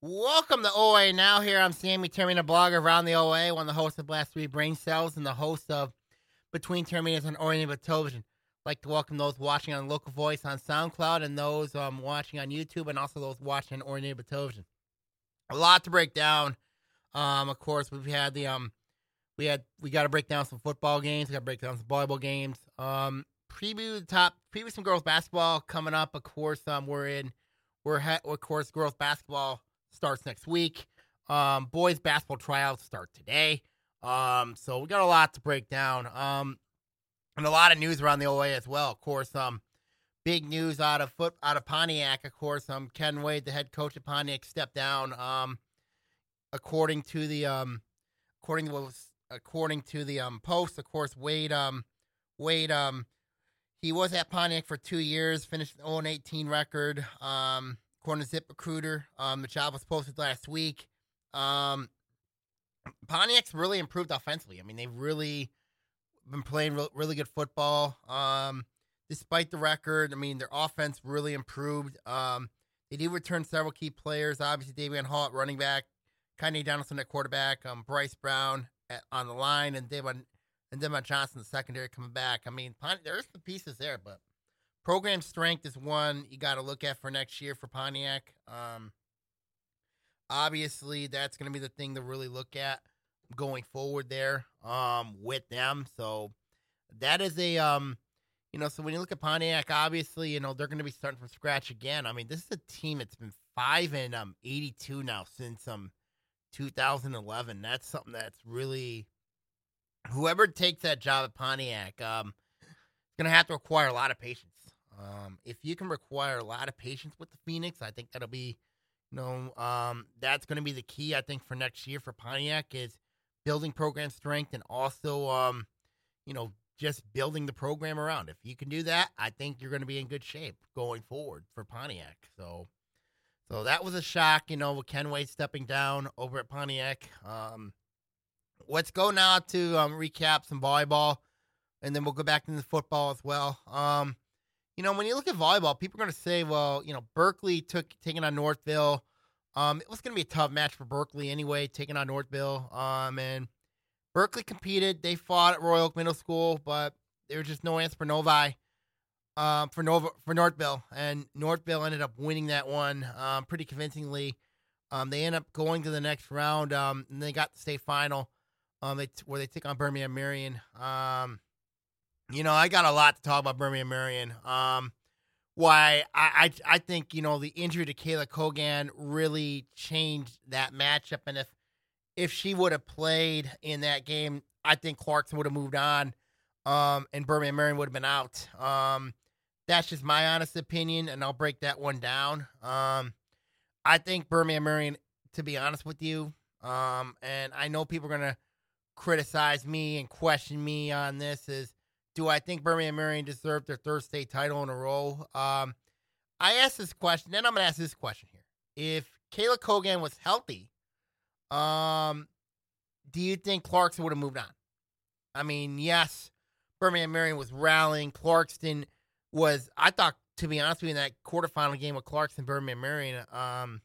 Welcome to OA Now. Here I'm Sammy Terminator, blogger around the OA, one of the hosts of Blast Three Brain Cells and the host of Between Terminators and Oriented Television. I'd like to welcome those watching on Local Voice on SoundCloud and those um, watching on YouTube and also those watching on Oriented Television. A lot to break down. Um, of course, we've had the um, we had we got to break down some football games. We got to break down some volleyball games. Um, preview the top preview some girls basketball coming up. Of course, um, we're in we're ha- of course girls basketball starts next week. Um, boys basketball tryouts start today. Um, so we got a lot to break down. Um, and a lot of news around the OA as well. Of course, um, big news out of foot out of Pontiac. Of course, um, Ken Wade, the head coach of Pontiac, stepped down. Um, according to the um, according to what was, according to the um post, of course, Wade um, Wade um, he was at Pontiac for two years, finished an 0 18 record. Um, according to Zip Recruiter. Um, the job was posted last week. Um, Pontiac's really improved offensively. I mean, they've really been playing re- really good football. Um, despite the record, I mean, their offense really improved. Um, they did return several key players. Obviously, Davian Hall at running back, Kanye Donaldson at quarterback, um, Bryce Brown at, on the line, and Devon and Devon Johnson the secondary coming back. I mean, there's some pieces there, but program strength is one you got to look at for next year for Pontiac. Um, obviously, that's going to be the thing to really look at going forward there um, with them. So that is a um, you know, so when you look at Pontiac, obviously, you know they're going to be starting from scratch again. I mean, this is a team that's been five and um 82 now since um 2011. That's something that's really whoever takes that job at Pontiac um is going to have to require a lot of patience. Um, if you can require a lot of patience with the Phoenix, I think that'll be, you know, um, that's going to be the key. I think for next year for Pontiac is building program strength and also, um, you know, just building the program around. If you can do that, I think you're going to be in good shape going forward for Pontiac. So, so that was a shock, you know, with Ken Wade stepping down over at Pontiac. Um, let's go now to um, recap some volleyball, and then we'll go back into football as well. Um, you know, when you look at volleyball, people are going to say, well, you know, Berkeley took taking on Northville. Um, it was going to be a tough match for Berkeley anyway, taking on Northville. Um, and Berkeley competed. They fought at Royal Oak Middle School, but there was just no answer for Novi, um, for Nova for Northville, and Northville ended up winning that one um, pretty convincingly. Um, they ended up going to the next round, um, and they got the state final, um, they, where they take on Birmingham Marian. Um, you know, I got a lot to talk about Birmingham Marian. Um, why I, I I think you know the injury to Kayla Kogan really changed that matchup, and if if she would have played in that game, I think Clarkson would have moved on, um, and Birmingham Marian would have been out. Um, that's just my honest opinion, and I'll break that one down. Um, I think Birmingham Marian, to be honest with you, um, and I know people are gonna criticize me and question me on this is do I think Birmingham Marian deserved their third state title in a row? Um, I asked this question, then I'm gonna ask this question here. If Kayla Kogan was healthy, um, do you think Clarkson would have moved on? I mean, yes, Birmingham Marian was rallying. Clarkson was, I thought, to be honest with you, in that quarterfinal game with Clarkston, Birmingham Marian, um,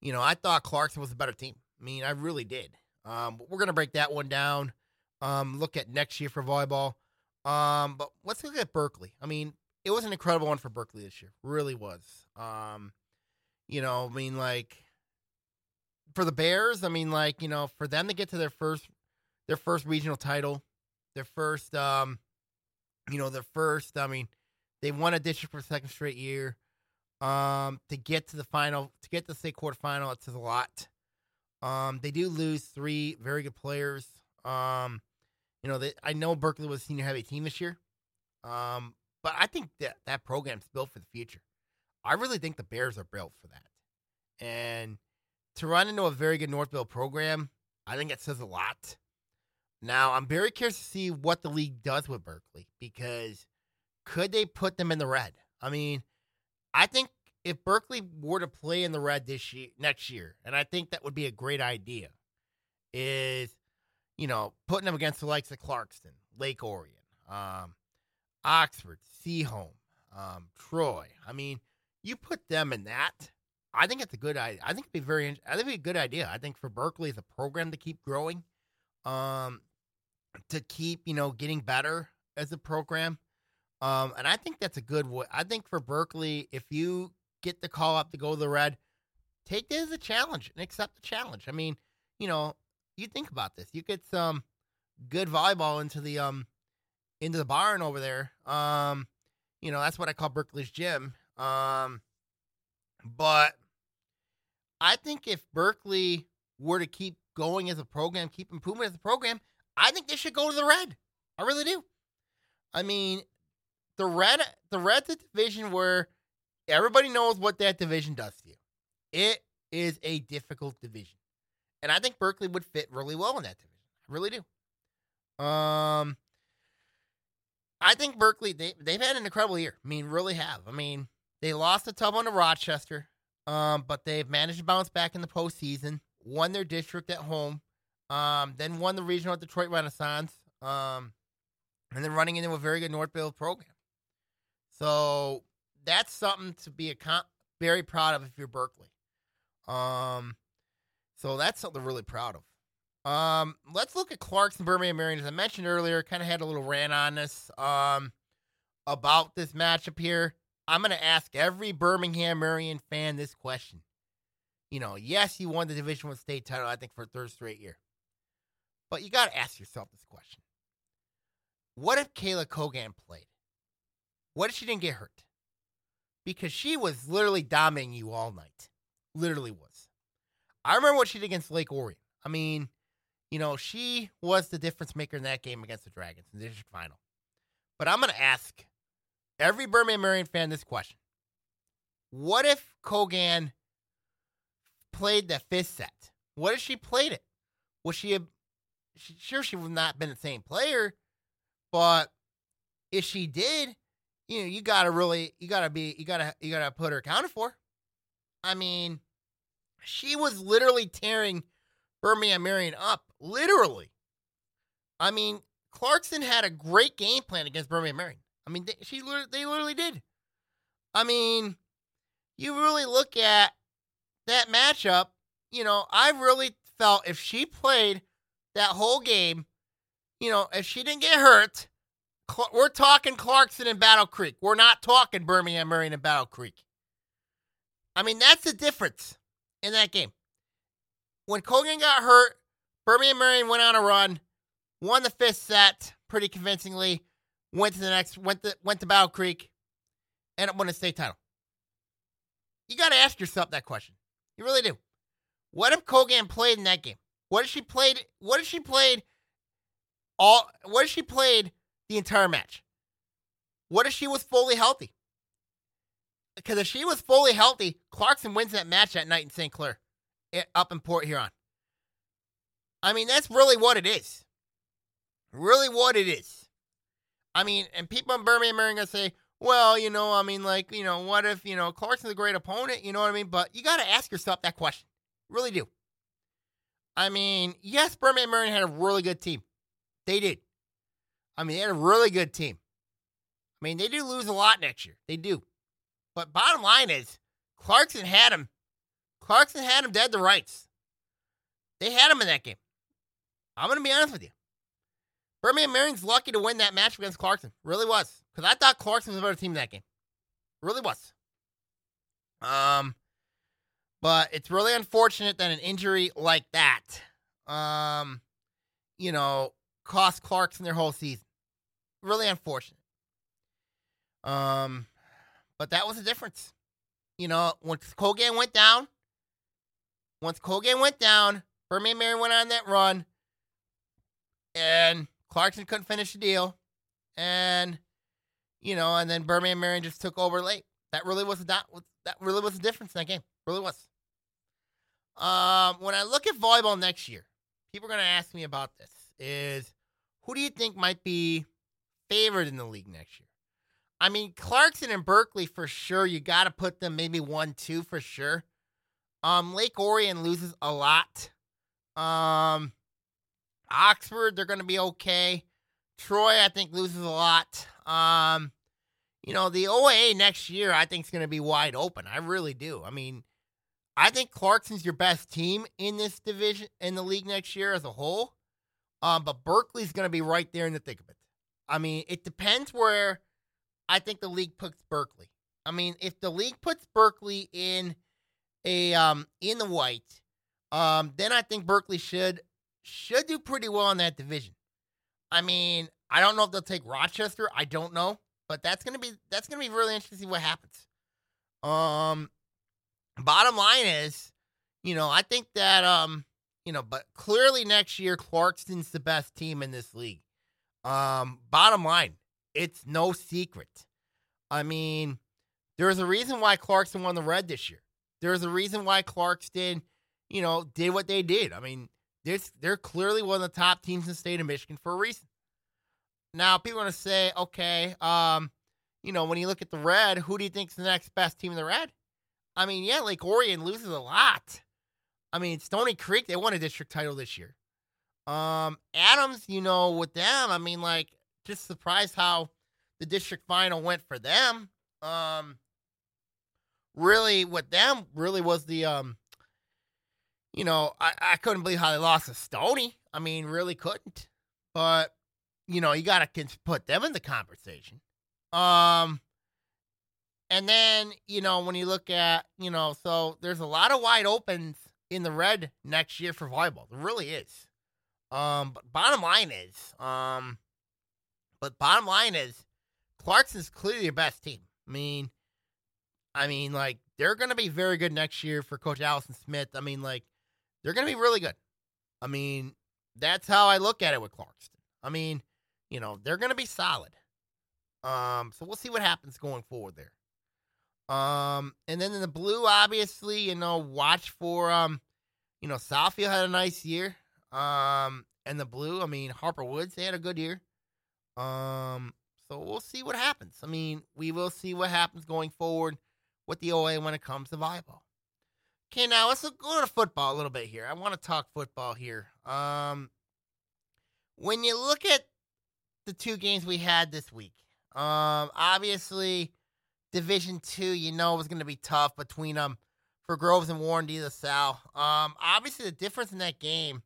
you know, I thought Clarkson was a better team. I mean, I really did. Um, we're gonna break that one down. Um, look at next year for volleyball. Um, but let's look at Berkeley. I mean, it was an incredible one for Berkeley this year. Really was. Um, you know, I mean, like for the Bears, I mean, like, you know, for them to get to their first their first regional title, their first um, you know, their first, I mean, they won a district for a second straight year. Um, to get to the final, to get to the state quarterfinal, it says a lot. Um, they do lose three very good players. Um, you know, they, I know Berkeley was a senior heavy team this year, um, but I think that that program's built for the future. I really think the Bears are built for that. And to run into a very good Northville program, I think it says a lot. Now, I'm very curious to see what the league does with Berkeley because could they put them in the red? I mean, I think if Berkeley were to play in the red this year, next year, and I think that would be a great idea, is you know, putting them against the likes of Clarkston, Lake Orion, um, Oxford, Seaholm, um, Troy. I mean, you put them in that, I think it's a good idea. I think it'd be very. I think it'd be a good idea. I think for Berkeley as a program to keep growing, um, to keep you know getting better as a program, um, and I think that's a good way. I think for Berkeley, if you get the call up to go to the red, take this as a challenge and accept the challenge. I mean, you know, you think about this. You get some good volleyball into the um into the barn over there. Um, you know, that's what I call Berkeley's gym. Um, but I think if Berkeley were to keep going as a program, keep improving as a program, I think they should go to the red. I really do. I mean, the red, the red's a division where everybody knows what that division does to you. It is a difficult division. And I think Berkeley would fit really well in that division. I really do. Um I think Berkeley they they've had an incredible year. I mean, really have. I mean, they lost a tough one to Rochester, um, but they've managed to bounce back in the postseason. Won their district at home, um, then won the regional at Detroit Renaissance, um, and then running into a very good Northville program. So that's something to be a con- very proud of if you're Berkeley. Um, so that's something really proud of. Um, let's look at Clarkson Birmingham Marian. As I mentioned earlier, kind of had a little rant on this um, about this matchup here. I'm going to ask every Birmingham Marian fan this question. You know, yes, you won the Division One state title, I think, for third straight year. But you got to ask yourself this question: What if Kayla Kogan played? What if she didn't get hurt? Because she was literally dominating you all night. Literally was. I remember what she did against Lake Orion. I mean, you know, she was the difference maker in that game against the Dragons in the district final. But I'm going to ask every Birmingham Marian fan this question. What if Kogan played the fifth set? What if she played it? Was she, a, she sure she would not been the same player, but if she did, you know, you gotta really, you gotta be, you gotta, you gotta put her accounted for. I mean, she was literally tearing Birmingham Marian up, literally. I mean, Clarkson had a great game plan against Birmingham Marian. I mean, they, she they literally did. I mean, you really look at that matchup. You know, I really felt if she played that whole game, you know, if she didn't get hurt, we're talking Clarkson and Battle Creek. We're not talking Birmingham Marian and Battle Creek. I mean, that's the difference in that game. When Kogan got hurt, Birmingham Marian went on a run, won the fifth set pretty convincingly, went to the next, went to went to Battle Creek, and won a state title. You got to ask yourself that question. You really do. What if Kogan played in that game? What if she played? What if she played all? What if she played the entire match? What if she was fully healthy? Because if she was fully healthy, Clarkson wins that match that night in St. Clair, eh, up in Port Huron. I mean, that's really what it is. Really what it is. I mean, and people in Birmingham are to say, well, you know, I mean, like, you know, what if, you know, Clarkson's a great opponent? You know what I mean? But you got to ask yourself that question. Really do. I mean, yes, Birmingham Marian had a really good team. They did. I mean, they had a really good team. I mean, they do lose a lot next year. They do. But bottom line is, Clarkson had him. Clarkson had him dead to rights. They had him in that game. I'm going to be honest with you. Birmingham Marian's lucky to win that match against Clarkson. Really was. Because I thought Clarkson was a better team in that game. Really was. Um, but it's really unfortunate that an injury like that, um, you know, cost Clarkson their whole season. Really unfortunate. Um, but that was the difference. You know, once Colgan went down, once Colgan went down, Birmingham Marian went on that run, and Clarkson couldn't finish the deal, and you know, and then Birmingham Marian just took over late. That really was that that really was the difference in that game. Really was. Um, when I look at volleyball next year, people are going to ask me about this. Is who do you think might be favored in the league next year? I mean, Clarkson and Berkeley for sure. You got to put them maybe one, two for sure. Um, Lake Orion loses a lot. Um, Oxford, they're going to be okay. Troy, I think, loses a lot. Um, you know, the OAA next year, I think, is going to be wide open. I really do. I mean, I think Clarkson's your best team in this division in the league next year as a whole. Um, but Berkeley's going to be right there in the thick of it. I mean, it depends where I think the league puts Berkeley. I mean, if the league puts Berkeley in a um in the white, um, then I think Berkeley should should do pretty well in that division. I mean, I don't know if they'll take Rochester. I don't know, but that's gonna be that's gonna be really interesting to see what happens. Um, bottom line is, you know, I think that um, you know, but clearly next year Clarkson's the best team in this league. Um, bottom line, it's no secret. I mean, there's a reason why Clarkson won the red this year. There's a reason why Clarkson, you know, did what they did. I mean, they're, they're clearly one of the top teams in the state of Michigan for a reason. Now, people are to say, okay, um, you know, when you look at the red, who do you think's the next best team in the red? I mean, yeah, Lake Orion loses a lot. I mean, Stony Creek, they won a district title this year. Um, Adams, you know, with them, I mean, like, just surprised how the district final went for them. Um, really, with them, really was the um, you know, I, I couldn't believe how they lost to Stony. I mean, really couldn't. But you know, you got to put them in the conversation. Um, and then you know when you look at you know, so there's a lot of wide opens in the red next year for volleyball. There really is. Um, but bottom line is, um, but bottom line is, Clarkson's clearly your best team. I mean, I mean, like they're going to be very good next year for Coach Allison Smith. I mean, like they're going to be really good. I mean, that's how I look at it with Clarkston. I mean, you know, they're going to be solid. Um, so we'll see what happens going forward there. Um, and then in the blue, obviously, you know, watch for um, you know, Southfield had a nice year. Um, and the blue, I mean, Harper Woods, they had a good year. Um, so we'll see what happens. I mean, we will see what happens going forward with the OA when it comes to volleyball. Okay, now let's go to football a little bit here. I want to talk football here. Um, when you look at the two games we had this week, um, obviously Division Two, you know, was going to be tough between them um, for Groves and Warren De La Salle. Um, obviously the difference in that game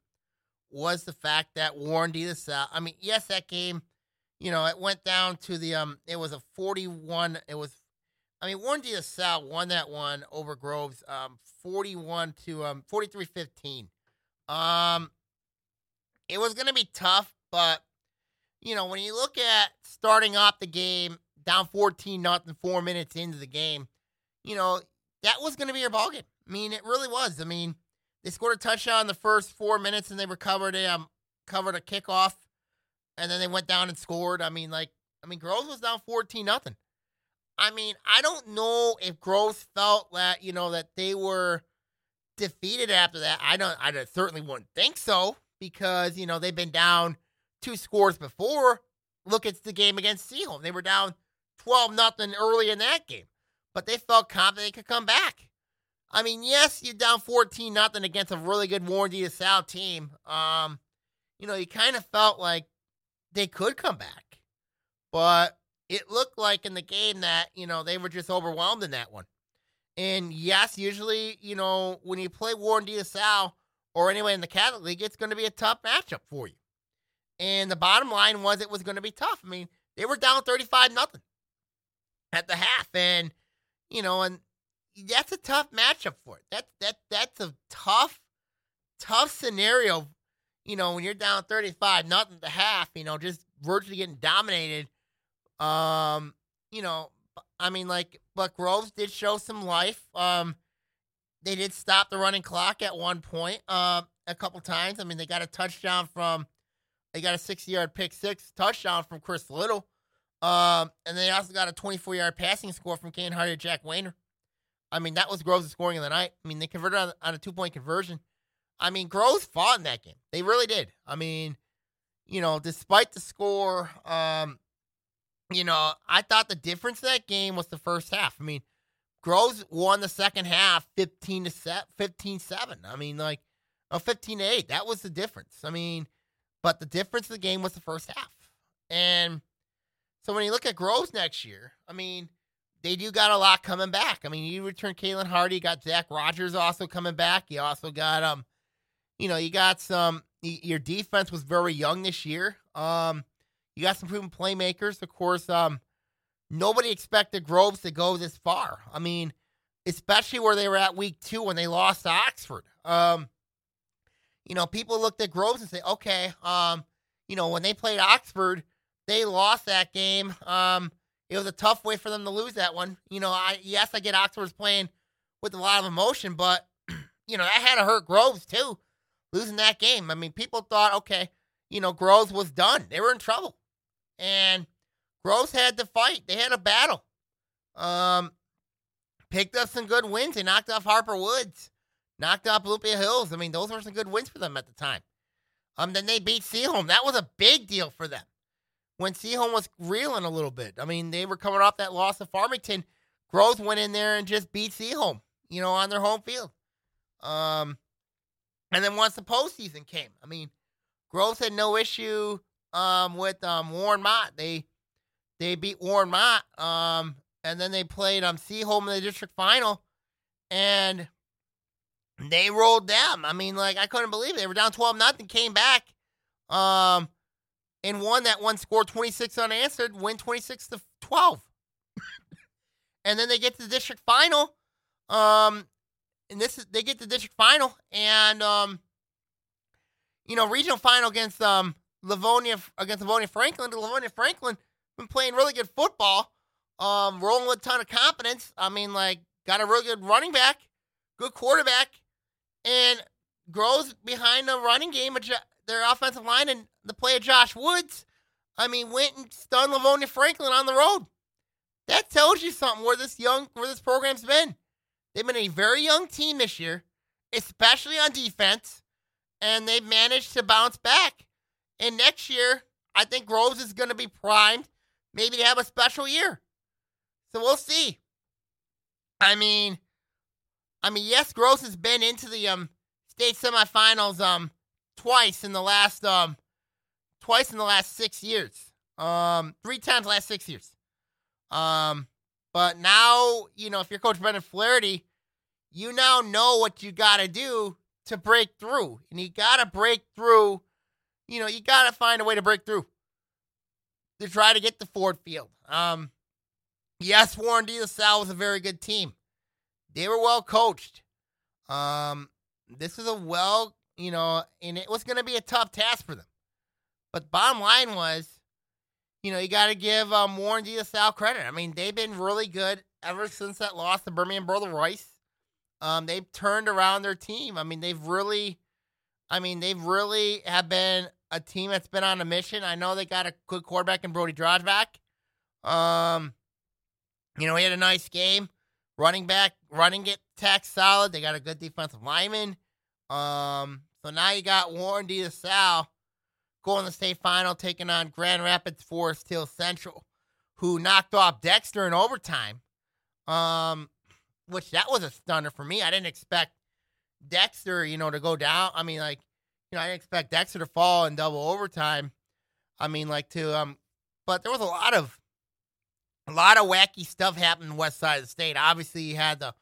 was the fact that Warren De La Salle. I mean, yes, that game, you know, it went down to the um, it was a forty-one. It was I mean, Warren De La Salle won that one over Groves, um, 41 to um 43-15. Um, it was going to be tough, but you know when you look at starting off the game down 14 nothing, four minutes into the game, you know that was going to be your ball game. I mean, it really was. I mean, they scored a touchdown in the first four minutes, and they recovered a um, covered a kickoff, and then they went down and scored. I mean, like, I mean, Groves was down 14 nothing. I mean, I don't know if Groves felt that, you know, that they were defeated after that. I don't, I certainly wouldn't think so because, you know, they've been down two scores before. Look at the game against Seaholm. They were down 12 nothing early in that game, but they felt confident they could come back. I mean, yes, you're down 14 nothing against a really good Warren De La Salle team. Um, you know, you kind of felt like they could come back. But it looked like in the game that, you know, they were just overwhelmed in that one. And yes, usually, you know, when you play Warren De La Salle or anyway in the Catholic League, it's going to be a tough matchup for you. And the bottom line was it was going to be tough. I mean, they were down 35 nothing at the half. And, you know, and that's a tough matchup for it. That, that, that's a tough, tough scenario. You know, when you're down 35 nothing to half, you know, just virtually getting dominated um, you know, I mean, like, but Groves did show some life. Um, they did stop the running clock at one point, uh, a couple times. I mean, they got a touchdown from, they got a 60 yard pick six touchdown from Chris Little. Um, and they also got a 24 yard passing score from Kane Hardy Jack Wayner. I mean, that was Groves' scoring of the night. I mean, they converted on, on a two point conversion. I mean, Groves fought in that game. They really did. I mean, you know, despite the score, um, you know, I thought the difference in that game was the first half. I mean, Groves won the second half 15 to 15 7. I mean, like, oh, 15 to 8. That was the difference. I mean, but the difference of the game was the first half. And so when you look at Groves next year, I mean, they do got a lot coming back. I mean, you return Kalen Hardy, got Zach Rogers also coming back. You also got um, you know, you got some. Your defense was very young this year. Um, you got some proven playmakers. Of course, um, nobody expected Groves to go this far. I mean, especially where they were at week two when they lost to Oxford. Um, you know, people looked at Groves and say, okay, um, you know, when they played Oxford, they lost that game. Um, it was a tough way for them to lose that one. You know, I yes, I get Oxford's playing with a lot of emotion, but you know, that had to hurt Groves too, losing that game. I mean, people thought, okay, you know, Groves was done. They were in trouble. And Groves had to fight. They had a battle. Um, picked up some good wins. They knocked off Harper Woods, knocked off Olympia Hills. I mean, those were some good wins for them at the time. Um, then they beat Seaholm. That was a big deal for them when Seaholm was reeling a little bit. I mean, they were coming off that loss of Farmington. Groves went in there and just beat Seaholm, you know, on their home field. Um, and then once the postseason came, I mean, Groves had no issue um, with um, Warren Mott. They they beat Warren Mott, um, and then they played um, Seaholm in the district final, and they rolled them. I mean, like I couldn't believe it. They were down twelve nothing, came back, um, and won that one. score twenty six unanswered, win twenty six to twelve, and then they get to the district final. Um, and this is they get the district final, and um, you know, regional final against um Livonia against Livonia Franklin. Livonia Franklin been playing really good football, um, rolling with a ton of confidence. I mean, like got a really good running back, good quarterback, and grows behind the running game of their offensive line and the play of Josh Woods. I mean, went and stunned Livonia Franklin on the road. That tells you something where this young where this program's been. They've been a very young team this year, especially on defense, and they've managed to bounce back. And next year, I think Groves is going to be primed, maybe to have a special year. So we'll see. I mean, I mean, yes, Groves has been into the um state semifinals um twice in the last um twice in the last six years. Um, three times last six years. Um, but now you know if you're Coach Brendan Flaherty, you now know what you got to do to break through, and you got to break through you know, you got to find a way to break through to try to get to Ford Field. Um, yes, Warren De La Salle was a very good team. They were well coached. Um, this is a well, you know, and it was going to be a tough task for them. But bottom line was, you know, you got to give um, Warren Salle credit. I mean, they've been really good ever since that loss to Birmingham Brother Rice. Um, they've turned around their team. I mean, they've really I mean, they've really have been a team that's been on a mission. I know they got a good quarterback in Brody Drojback. Um, you know, he had a nice game. Running back, running it tax solid. They got a good defensive lineman. Um, so now you got Warren La The state final, taking on Grand Rapids Forest Hill Central, who knocked off Dexter in overtime. Um, which that was a stunner for me. I didn't expect Dexter, you know, to go down. I mean, like, you know, I didn't expect Dexter to fall in double overtime. I mean, like to um, but there was a lot of a lot of wacky stuff happening the west side of the state. Obviously, you had the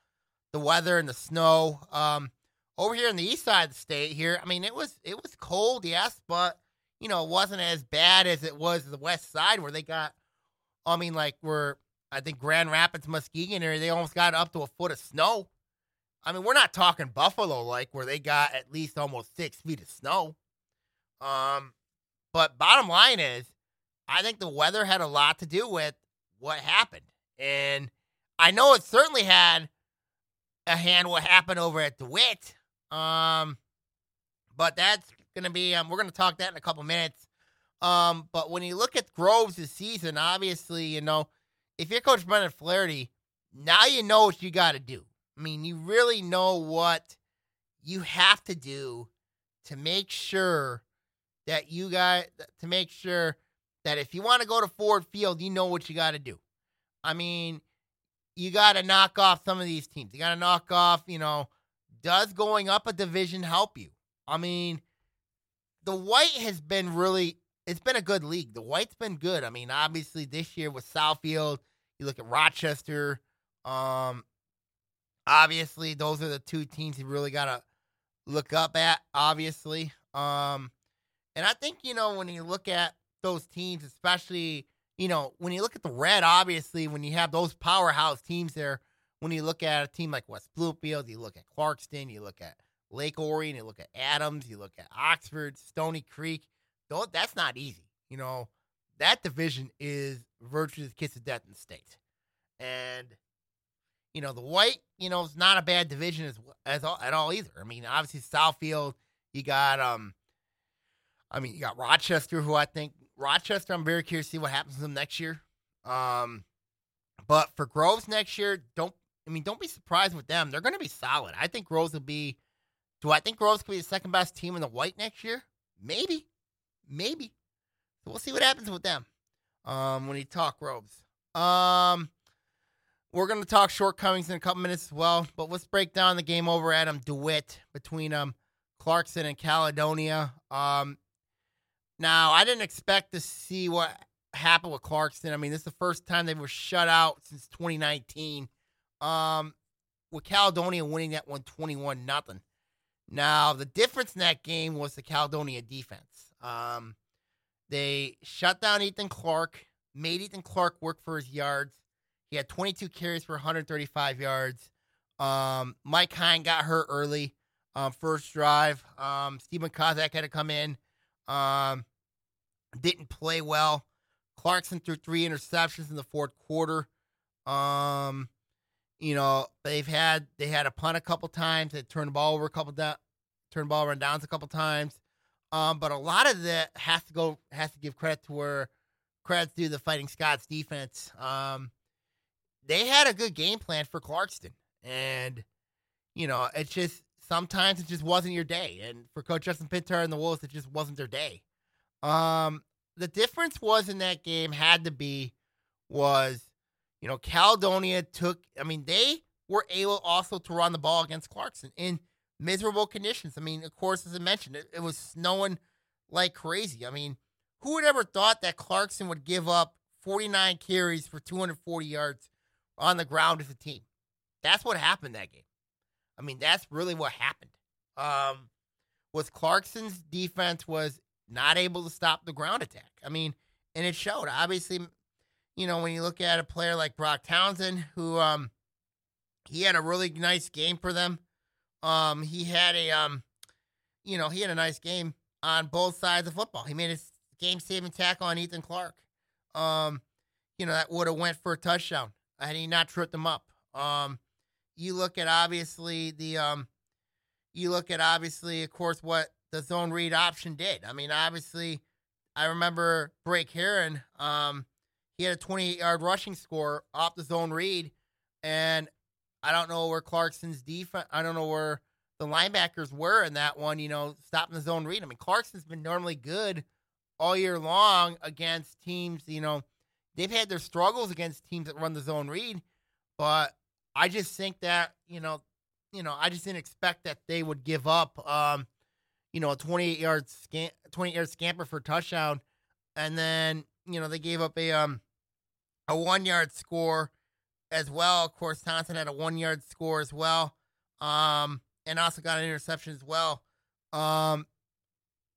the weather and the snow. Um, over here in the east side of the state, here, I mean, it was it was cold, yes, but you know, it wasn't as bad as it was the west side where they got. I mean, like where I think Grand Rapids, Muskegon area, they almost got up to a foot of snow. I mean, we're not talking Buffalo like where they got at least almost six feet of snow. Um, but bottom line is, I think the weather had a lot to do with what happened, and I know it certainly had a hand what happened over at DeWitt. Um, but that's gonna be um, we're gonna talk that in a couple minutes. Um, but when you look at Groves this season, obviously, you know, if you're Coach Brendan Flaherty, now you know what you got to do. I mean, you really know what you have to do to make sure that you got to make sure that if you want to go to Ford Field, you know what you got to do. I mean, you got to knock off some of these teams. You got to knock off, you know, does going up a division help you? I mean, the white has been really it's been a good league. The white's been good. I mean, obviously this year with Southfield, You look at Rochester. Um, obviously, those are the two teams you really got to look up at, obviously. Um, and I think, you know, when you look at those teams, especially, you know, when you look at the red, obviously, when you have those powerhouse teams there, when you look at a team like West Bloomfield, you look at Clarkston, you look at Lake Orion, you look at Adams, you look at Oxford, Stony Creek. Don't, That's not easy. You know, that division is virtually the kiss of death in the state. And, you know, the white, you know, is not a bad division as, as all, at all either. I mean, obviously Southfield, you got um I mean, you got Rochester, who I think Rochester, I'm very curious to see what happens to them next year. Um, but for Groves next year, don't I mean, don't be surprised with them. They're going to be solid. I think Groves will be. Do I think Groves could be the second best team in the white next year? Maybe, maybe. So we'll see what happens with them. Um, when you talk Groves. Um, we're going to talk shortcomings in a couple minutes as well. But let's break down the game over Adam DeWitt between um Clarkson and Caledonia. Um, now, I didn't expect to see what happened with Clarkson. I mean, this is the first time they were shut out since 2019. Um, with Caledonia winning that one 21 nothing. Now, the difference in that game was the Caledonia defense. Um, they shut down Ethan Clark, made Ethan Clark work for his yards. He had 22 carries for 135 yards. Um, Mike Hine got hurt early, um, first drive. Um, Stephen Kozak had to come in. Um, didn't play well. Clarkson threw three interceptions in the fourth quarter. Um, you know, they've had they had a punt a couple times. They turned the ball over a couple down, turned the ball run downs a couple times. Um, but a lot of that has to go has to give credit to where credit to the Fighting Scots defense. Um, they had a good game plan for Clarkston, and you know, it's just sometimes it just wasn't your day. And for Coach Justin Pinter and the Wolves, it just wasn't their day. Um, the difference was in that game had to be was, you know, Caledonia took. I mean, they were able also to run the ball against Clarkson in miserable conditions. I mean, of course, as I mentioned, it, it was snowing like crazy. I mean, who would ever thought that Clarkson would give up 49 carries for 240 yards on the ground as a team? That's what happened that game. I mean, that's really what happened. Um, was Clarkson's defense was not able to stop the ground attack. I mean, and it showed. Obviously, you know, when you look at a player like Brock Townsend, who um he had a really nice game for them. Um, he had a um, you know, he had a nice game on both sides of football. He made a game saving tackle on Ethan Clark. Um, you know, that would have went for a touchdown had he not tripped them up. Um, you look at obviously the um, you look at obviously, of course, what the zone read option did. I mean, obviously, I remember Drake Heron. Um, he had a 28 yard rushing score off the zone read, and I don't know where Clarkson's defense. I don't know where the linebackers were in that one. You know, stopping the zone read. I mean, Clarkson's been normally good all year long against teams. You know, they've had their struggles against teams that run the zone read, but I just think that you know, you know, I just didn't expect that they would give up. Um, you know, a 28 yard scam, 20 yard scamper for touchdown, and then you know they gave up a um a one yard score as well. Of course, Thompson had a one yard score as well, um, and also got an interception as well. Um,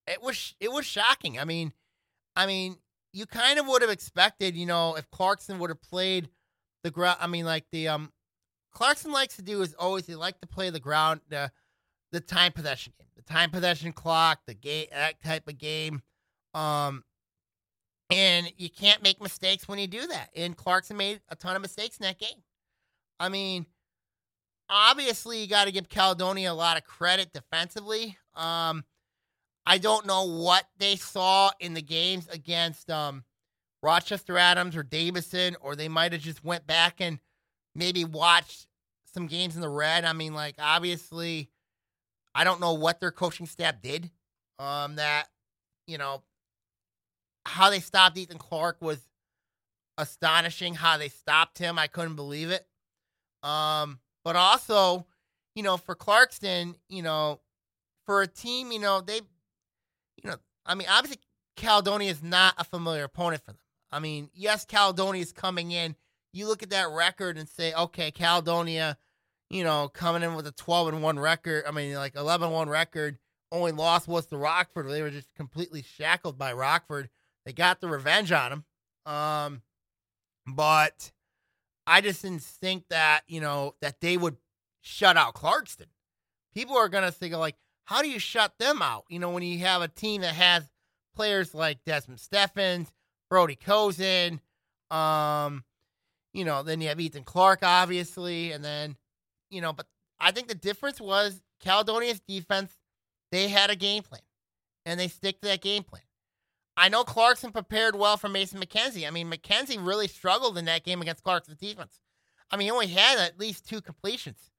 it was it was shocking. I mean, I mean, you kind of would have expected, you know, if Clarkson would have played the ground. I mean, like the um, Clarkson likes to do is always they like to play the ground. the the time possession game, the time possession clock, the game, that type of game. Um, and you can't make mistakes when you do that. And Clarkson made a ton of mistakes in that game. I mean, obviously, you got to give Caledonia a lot of credit defensively. Um, I don't know what they saw in the games against um, Rochester Adams or Davison, or they might have just went back and maybe watched some games in the red. I mean, like obviously, I don't know what their coaching staff did. Um, that you know how they stopped Ethan Clark was astonishing. How they stopped him, I couldn't believe it. Um, but also, you know, for Clarkston, you know, for a team, you know, they, you know, I mean, obviously Caledonia is not a familiar opponent for them. I mean, yes, Caledonia is coming in. you look at that record and say, okay, Caledonia, you know, coming in with a 12 and 1 record, I mean, like 11 1 record, only loss was to Rockford. They were just completely shackled by Rockford. They got the revenge on them. Um, but I just didn't think that, you know, that they would shut out Clarkston. People are going to think, like, how do you shut them out? You know, when you have a team that has players like Desmond Steffens, Brody Cozen, um, you know, then you have Ethan Clark, obviously, and then, you know, but I think the difference was Caledonia's defense, they had a game plan, and they stick to that game plan. I know Clarkson prepared well for Mason McKenzie. I mean, McKenzie really struggled in that game against Clarkson's defense. I mean, he only had at least two completions.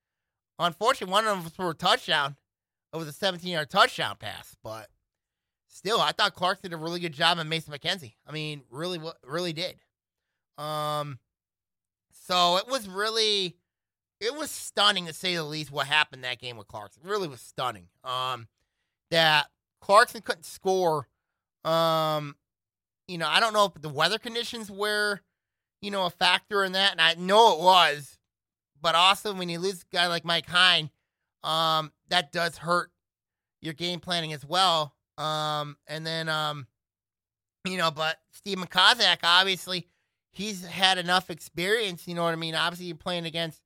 Unfortunately, one of them was for a touchdown. It was a 17 yard touchdown pass, but still, I thought Clark did a really good job on Mason McKenzie. I mean, really, really did. Um, so it was really, it was stunning to say the least what happened that game with Clarkson. It really was stunning. Um, that Clarkson couldn't score um, you know, I don't know if the weather conditions were, you know, a factor in that, and I know it was. But also, when you lose a guy like Mike Hine, um, that does hurt your game planning as well. Um, and then, um, you know, but Steven Kozak, obviously, he's had enough experience. You know what I mean? Obviously, you're playing against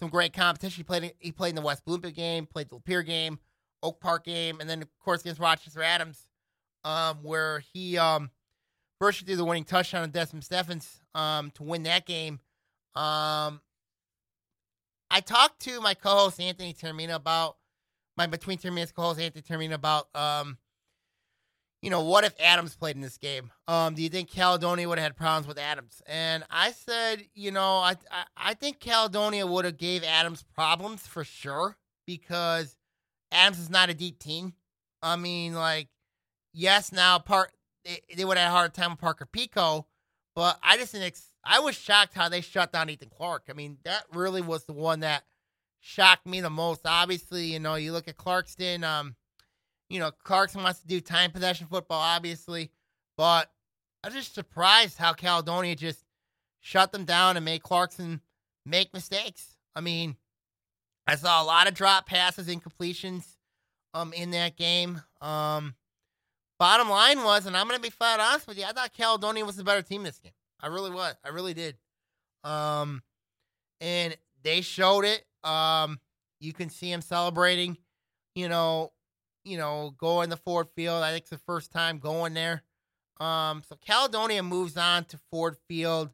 some great competition. He played. He played in the West Bloomfield game, played the Lapeer game, Oak Park game, and then of course against Rochester Adams um, where he um, first threw the winning touchdown on Desmond Steffens um, to win that game. Um, I talked to my co-host Anthony Termina about my between Termina's co-host Anthony Termina about um, you know, what if Adams played in this game? Um, do you think Caledonia would have had problems with Adams? And I said, you know, I I, I think Caledonia would have gave Adams problems for sure because Adams is not a deep team. I mean, like yes, now part they, they would have had a hard time with Parker Pico, but I just didn't. Ex- I was shocked how they shut down Ethan Clark. I mean, that really was the one that shocked me the most. Obviously, you know, you look at Clarkston. Um, you know, Clarkson wants to do time possession football, obviously, but I was just surprised how Caledonia just shut them down and made Clarkson make mistakes. I mean, I saw a lot of drop passes, incompletions, um, in that game. Um, Bottom line was, and I'm going to be flat honest with you, I thought Caledonia was the better team this game. I really was. I really did. Um, and they showed it. Um, you can see him celebrating. You know, you know, going to Ford Field. I think it's the first time going there. Um, so Caledonia moves on to Ford Field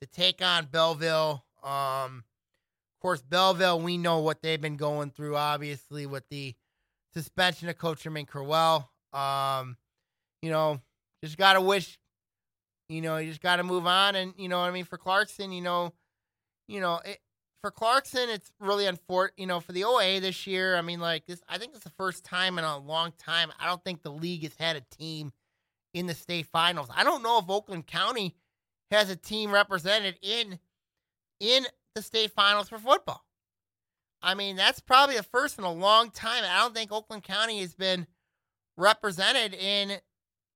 to take on Belleville. Um, of course, Belleville, we know what they've been going through, obviously, with the suspension of Coach Jermaine Crowell. Um, you know, just gotta wish, you know, you just gotta move on. And you know, I mean, for Clarkson, you know, you know, it, for Clarkson, it's really unfortunate. You know, for the OA this year, I mean, like this, I think it's the first time in a long time. I don't think the league has had a team in the state finals. I don't know if Oakland County has a team represented in in the state finals for football. I mean, that's probably the first in a long time. I don't think Oakland County has been represented in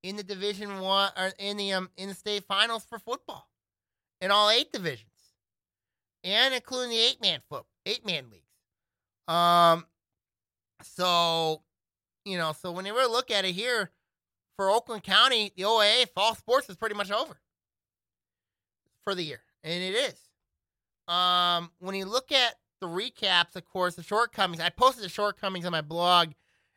in the Division One or in the um in the state finals for football in all eight divisions, and including the eight man foot eight man leagues. Um, so you know, so when you really look at it here for Oakland County, the OAA fall sports is pretty much over for the year, and it is. Um, when you look at the recaps, of course, the shortcomings. I posted the shortcomings on my blog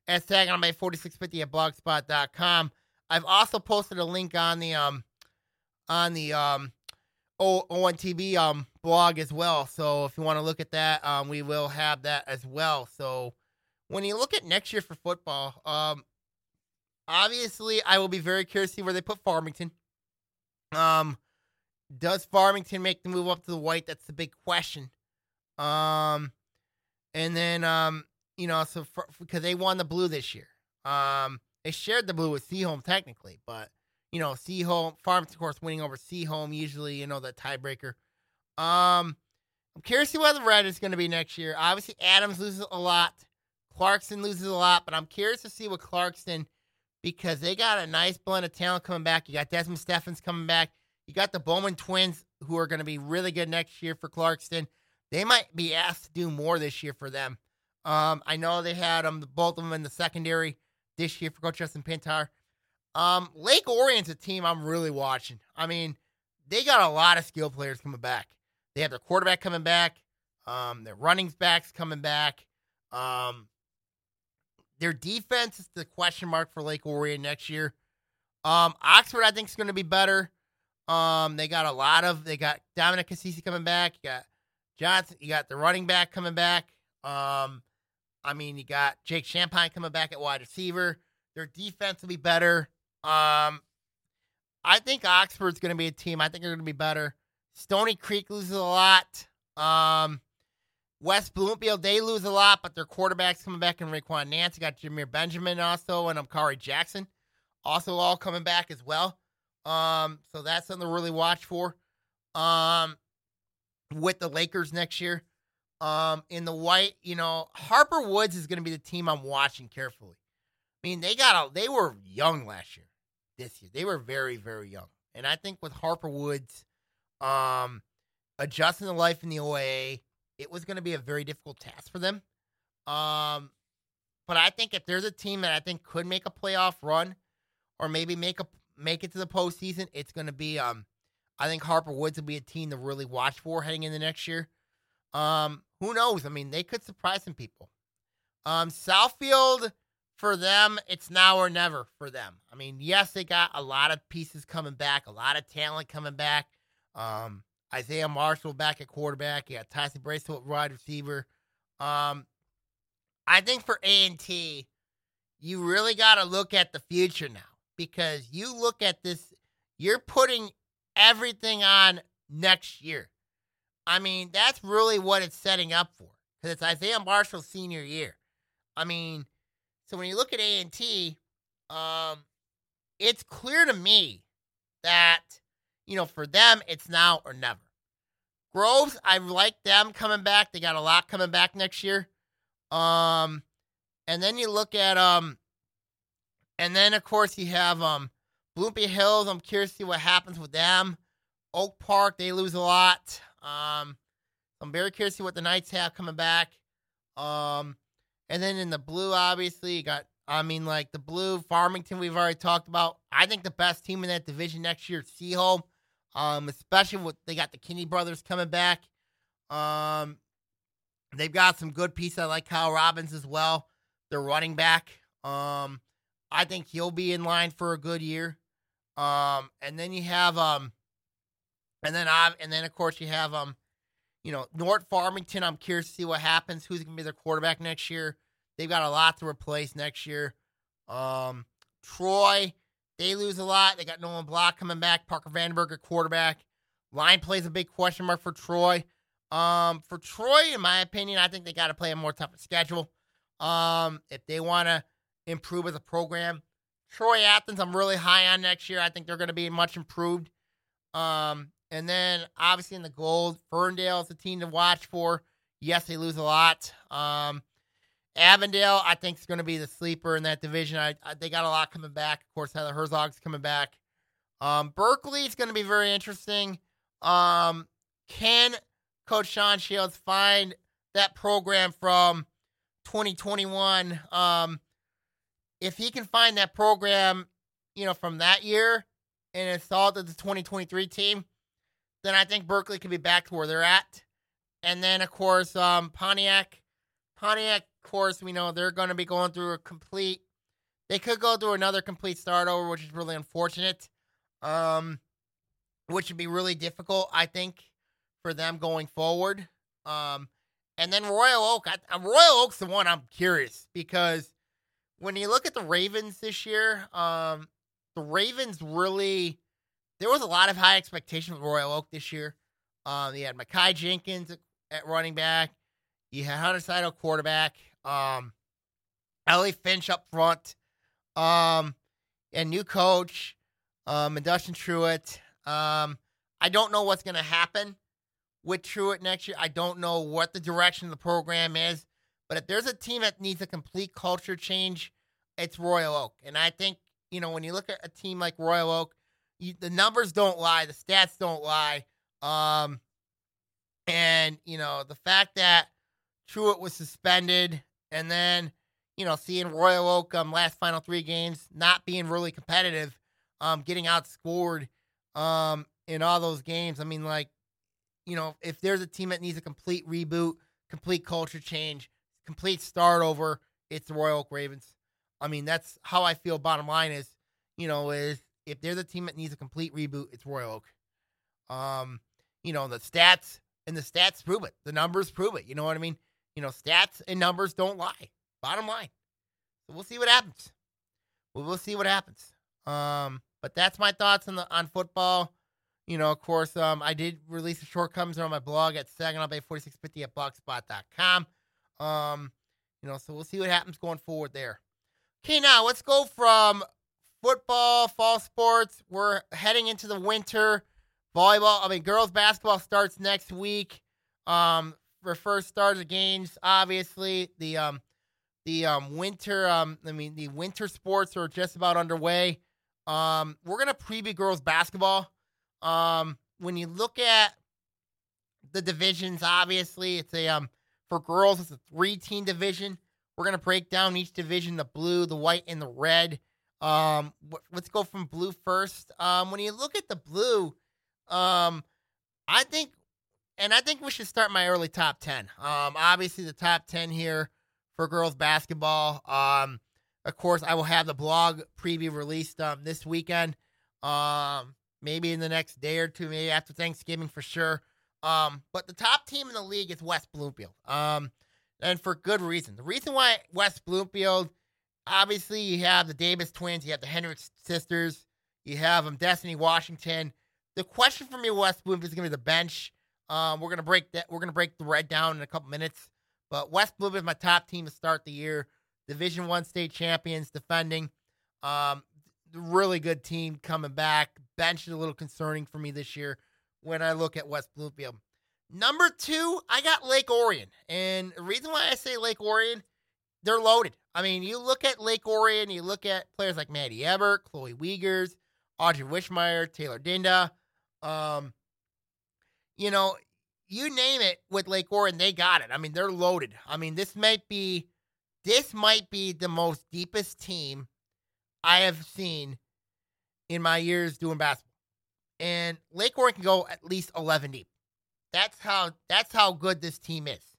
at sagonomate4650 at blogspot.com. I've also posted a link on the um on the um o- ONTV um blog as well. So if you want to look at that, um we will have that as well. So when you look at next year for football, um obviously I will be very curious to see where they put Farmington. Um does Farmington make the move up to the white? That's the big question. Um and then um you know so because they won the blue this year. Um they shared the blue with Seaholm technically, but you know, Seaholm Farmington, of course, winning over Seaholm usually, you know, the tiebreaker. Um, I'm curious to see what the red is going to be next year. Obviously, Adams loses a lot, Clarkson loses a lot, but I'm curious to see what Clarkson because they got a nice blend of talent coming back. You got Desmond Steffens coming back. You got the Bowman twins who are going to be really good next year for Clarkston. They might be asked to do more this year for them. Um, I know they had um both of them in the secondary this year for Coach Justin Pintar. Um, Lake Orion's a team I'm really watching. I mean, they got a lot of skill players coming back. They have their quarterback coming back. Um, their running backs coming back. Um, their defense is the question mark for Lake Orion next year. Um, Oxford, I think, is going to be better. Um, they got a lot of. They got Dominic Cassisi coming back. You got Johnson. You got the running back coming back. Um, I mean, you got Jake Champagne coming back at wide receiver. Their defense will be better. Um, I think Oxford's going to be a team. I think they're going to be better. Stony Creek loses a lot. Um, West Bloomfield, they lose a lot, but their quarterback's coming back in Raquan Nance. You got Jameer Benjamin also, and Amkari Jackson also all coming back as well. Um, so that's something to really watch for. Um, with the Lakers next year. Um, in the white, you know, Harper Woods is going to be the team I'm watching carefully. I mean, they got a, they were young last year. This year, they were very, very young, and I think with Harper Woods, um, adjusting to life in the OAA, it was going to be a very difficult task for them. Um, but I think if there's a team that I think could make a playoff run, or maybe make a make it to the postseason, it's going to be um, I think Harper Woods will be a team to really watch for heading into next year. Um, who knows? I mean, they could surprise some people. Um, Southfield for them, it's now or never for them. I mean, yes, they got a lot of pieces coming back, a lot of talent coming back. Um, Isaiah Marshall back at quarterback. Got Tyson Bracelet wide receiver. Um, I think for A and T, you really got to look at the future now because you look at this, you're putting everything on next year. I mean, that's really what it's setting up for because it's Isaiah Marshall's senior year. I mean, so when you look at A and T, um, it's clear to me that you know for them it's now or never. Groves, I like them coming back. They got a lot coming back next year. Um, and then you look at um, and then of course you have um, Bloomfield Hills. I'm curious to see what happens with them. Oak Park, they lose a lot. Um, I'm very curious to see what the Knights have coming back. Um, and then in the blue, obviously, you got, I mean, like the blue, Farmington, we've already talked about. I think the best team in that division next year is Seaholm, um, especially with they got the Kinney brothers coming back. Um, they've got some good pieces. I like Kyle Robbins as well. They're running back. Um, I think he'll be in line for a good year. Um, and then you have um, and then I and then of course you have um, you know, North Farmington, I'm curious to see what happens. Who's going to be their quarterback next year? They've got a lot to replace next year. Um, Troy, they lose a lot. They got Nolan Block coming back. Parker Vandenberg quarterback. Line plays a big question mark for Troy. Um, for Troy, in my opinion, I think they got to play a more tougher schedule. Um, if they want to improve as a program, Troy Athens, I'm really high on next year. I think they're going to be much improved. Um, and then obviously in the gold, Ferndale is a team to watch for. Yes, they lose a lot. Um, Avondale, I think, is going to be the sleeper in that division. I, I, they got a lot coming back. Of course, Heather Herzog's coming back. Um, Berkeley is going to be very interesting. Um, can Coach Sean Shields find that program from 2021? Um, if he can find that program, you know, from that year and install it to the 2023 team, then I think Berkeley could be back to where they're at. And then, of course, um, Pontiac. Pontiac, of course, we know they're going to be going through a complete. They could go through another complete start over, which is really unfortunate. Um, which would be really difficult, I think, for them going forward. Um, and then Royal Oak. I, Royal Oak's the one I'm curious because when you look at the Ravens this year, um, the Ravens really there was a lot of high expectation with Royal Oak this year. Um, you had Makai Jenkins at running back. You had Hunter Seidel quarterback. Um, Ellie Finch up front. Um, and new coach, um, and Dustin Truitt. Um, I don't know what's going to happen with Truitt next year. I don't know what the direction of the program is. But if there's a team that needs a complete culture change, it's Royal Oak. And I think, you know, when you look at a team like Royal Oak, you, the numbers don't lie, the stats don't lie. Um, and you know the fact that Truitt was suspended, and then you know seeing Royal Oak um last final three games not being really competitive, um getting outscored um in all those games. I mean, like you know if there's a team that needs a complete reboot, complete culture change, complete start over, it's the Royal Oak Ravens. I mean that's how I feel. Bottom line is, you know, is if there's the team that needs a complete reboot, it's Royal Oak. Um, you know the stats and the stats prove it. The numbers prove it. You know what I mean? You know, stats and numbers don't lie. Bottom line. So we'll see what happens. We will see what happens. Um, but that's my thoughts on the on football. You know, of course, um, I did release the shortcomings on my blog at Saginaw Bay 4650 at blogspot.com. Um, you know, so we'll see what happens going forward there. Okay, now let's go from football, fall sports. We're heading into the winter. Volleyball, I mean, girls basketball starts next week. Um, for first start of games, obviously the um, the um, winter, um, I mean, the winter sports are just about underway. Um, we're gonna preview girls basketball. Um, when you look at the divisions, obviously it's a um for girls it's a three team division. We're gonna break down each division: the blue, the white, and the red. Um, let's go from blue first. Um, when you look at the blue, um, I think, and I think we should start my early top ten. Um, obviously the top ten here for girls basketball. Um, of course, I will have the blog preview released um this weekend. Um, maybe in the next day or two, maybe after Thanksgiving for sure. Um, but the top team in the league is West Bloomfield. Um, and for good reason. The reason why West Bloomfield, obviously, you have the Davis twins, you have the Hendricks sisters, you have um, Destiny Washington. The question for me, West Bloomfield, is going to be the bench. Um, we're gonna break that. We're gonna break the red down in a couple minutes. But West Bloomfield is my top team to start the year. Division One state champions, defending. Um, really good team coming back. Bench is a little concerning for me this year when I look at West Bloomfield. Number two, I got Lake Orion. And the reason why I say Lake Orion, they're loaded. I mean, you look at Lake Orion, you look at players like Maddie Ebert, Chloe Wiegers, Audrey Wishmeyer, Taylor Dinda. Um, you know, you name it with Lake Orion, they got it. I mean, they're loaded. I mean, this might be this might be the most deepest team I have seen in my years doing basketball. And Lake Orion can go at least 11 deep. That's how that's how good this team is.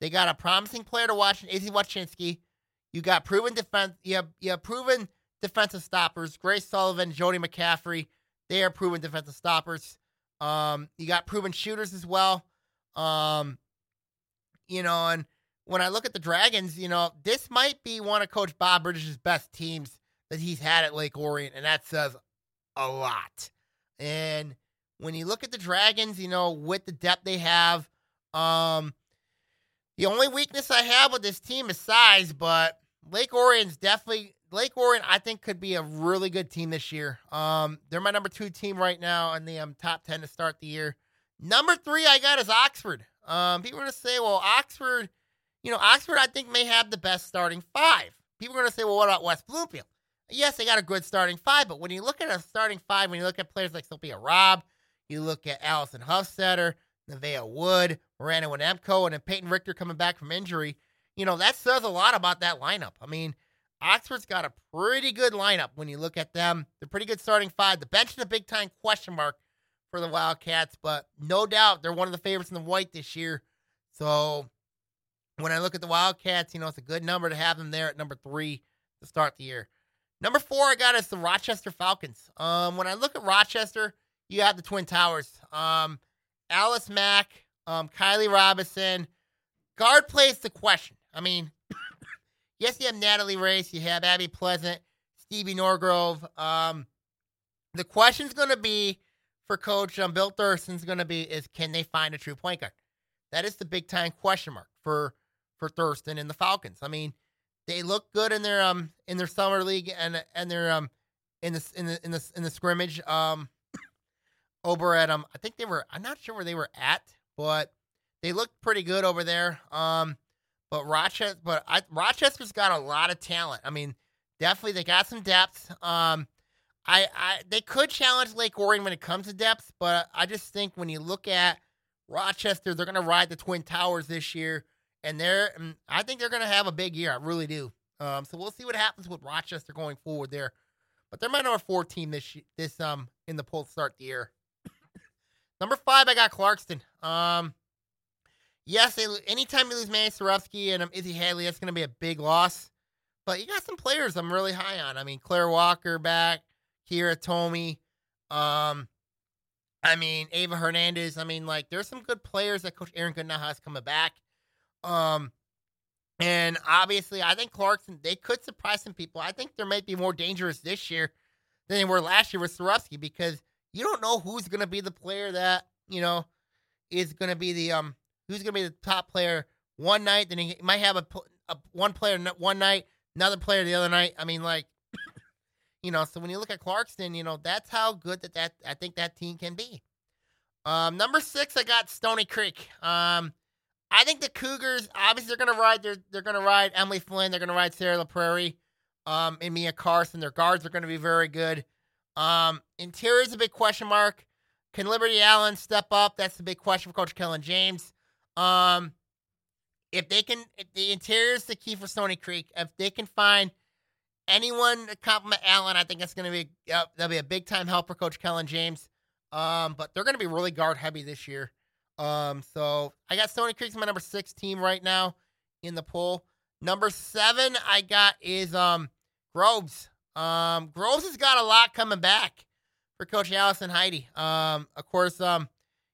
They got a promising player to watch, in Izzy Wachinski. You got proven defense. You have you have proven defensive stoppers. Grace Sullivan, Jody McCaffrey. They are proven defensive stoppers. Um, you got proven shooters as well. Um, you know, and when I look at the Dragons, you know, this might be one of Coach Bob Bridges' best teams that he's had at Lake Orion, and that says a lot. And when you look at the Dragons, you know, with the depth they have, um, the only weakness I have with this team is size, but Lake Orion's definitely Lake Orion, I think, could be a really good team this year. Um, they're my number two team right now in the um, top 10 to start the year. Number three, I got is Oxford. Um, people are to say, well, Oxford, you know, Oxford, I think, may have the best starting five. People are to say, well, what about West Bloomfield? Yes, they got a good starting five, but when you look at a starting five, when you look at players like Sophia Robb, you look at Allison Huffstetter, Nevaeh Wood, Miranda Winemko, and then Peyton Richter coming back from injury, you know, that says a lot about that lineup. I mean, Oxford's got a pretty good lineup when you look at them. They're pretty good starting five. The bench is a big time question mark for the Wildcats, but no doubt they're one of the favorites in the white this year. So when I look at the Wildcats, you know, it's a good number to have them there at number three to start the year. Number four, I got is the Rochester Falcons. Um, when I look at Rochester, you have the Twin Towers. Um, Alice Mack, um, Kylie Robinson. Guard plays the question. I mean, yes, you have Natalie Race, you have Abby Pleasant, Stevie Norgrove. Um, the question's going to be for Coach um, Bill Thurston's going to be is can they find a true point guard? That is the big time question mark for for Thurston and the Falcons. I mean, they look good in their um in their summer league and and their um in the in the in the in the scrimmage um over at um I think they were I'm not sure where they were at, but they looked pretty good over there. Um, but Rochester, but I, Rochester's got a lot of talent. I mean, definitely they got some depth. Um, I, I they could challenge Lake Orion when it comes to depth, but I just think when you look at Rochester, they're going to ride the Twin Towers this year, and they're I think they're going to have a big year. I really do. Um, so we'll see what happens with Rochester going forward there. But they're my number four team this this um in the poll start the year. Number five, I got Clarkston. Um, yes, they, anytime you lose Manny Sorowski and um, Izzy Hadley, that's going to be a big loss. But you got some players I'm really high on. I mean, Claire Walker back, Kira Tomey. Um, I mean, Ava Hernandez. I mean, like, there's some good players that Coach Aaron Goodenow has coming back. Um, and obviously, I think Clarkston, they could surprise some people. I think they might be more dangerous this year than they were last year with Sorowski because you don't know who's going to be the player that, you know, is going to be the, um, who's going to be the top player one night. Then he might have a, a one player one night, another player the other night. I mean, like, you know, so when you look at Clarkston, you know, that's how good that, that I think that team can be. Um, number six, I got Stony Creek. Um, I think the Cougars, obviously, they're gonna ride. They're they're gonna ride Emily Flynn. They're gonna ride Sarah LaPrairie, um, and Mia Carson. Their guards are gonna be very good. Um, interior is a big question mark. Can Liberty Allen step up? That's the big question for Coach Kellen James. Um, if they can, if the interior is the key for Stony Creek. If they can find anyone to compliment Allen, I think that's going to be uh, that'll be a big time help for Coach Kellen James. Um, but they're going to be really guard heavy this year. Um, so I got Stony Creek's my number six team right now in the poll. Number seven I got is um Groves. Um, Groves has got a lot coming back for Coach Allison Heidi. Um, of course, um,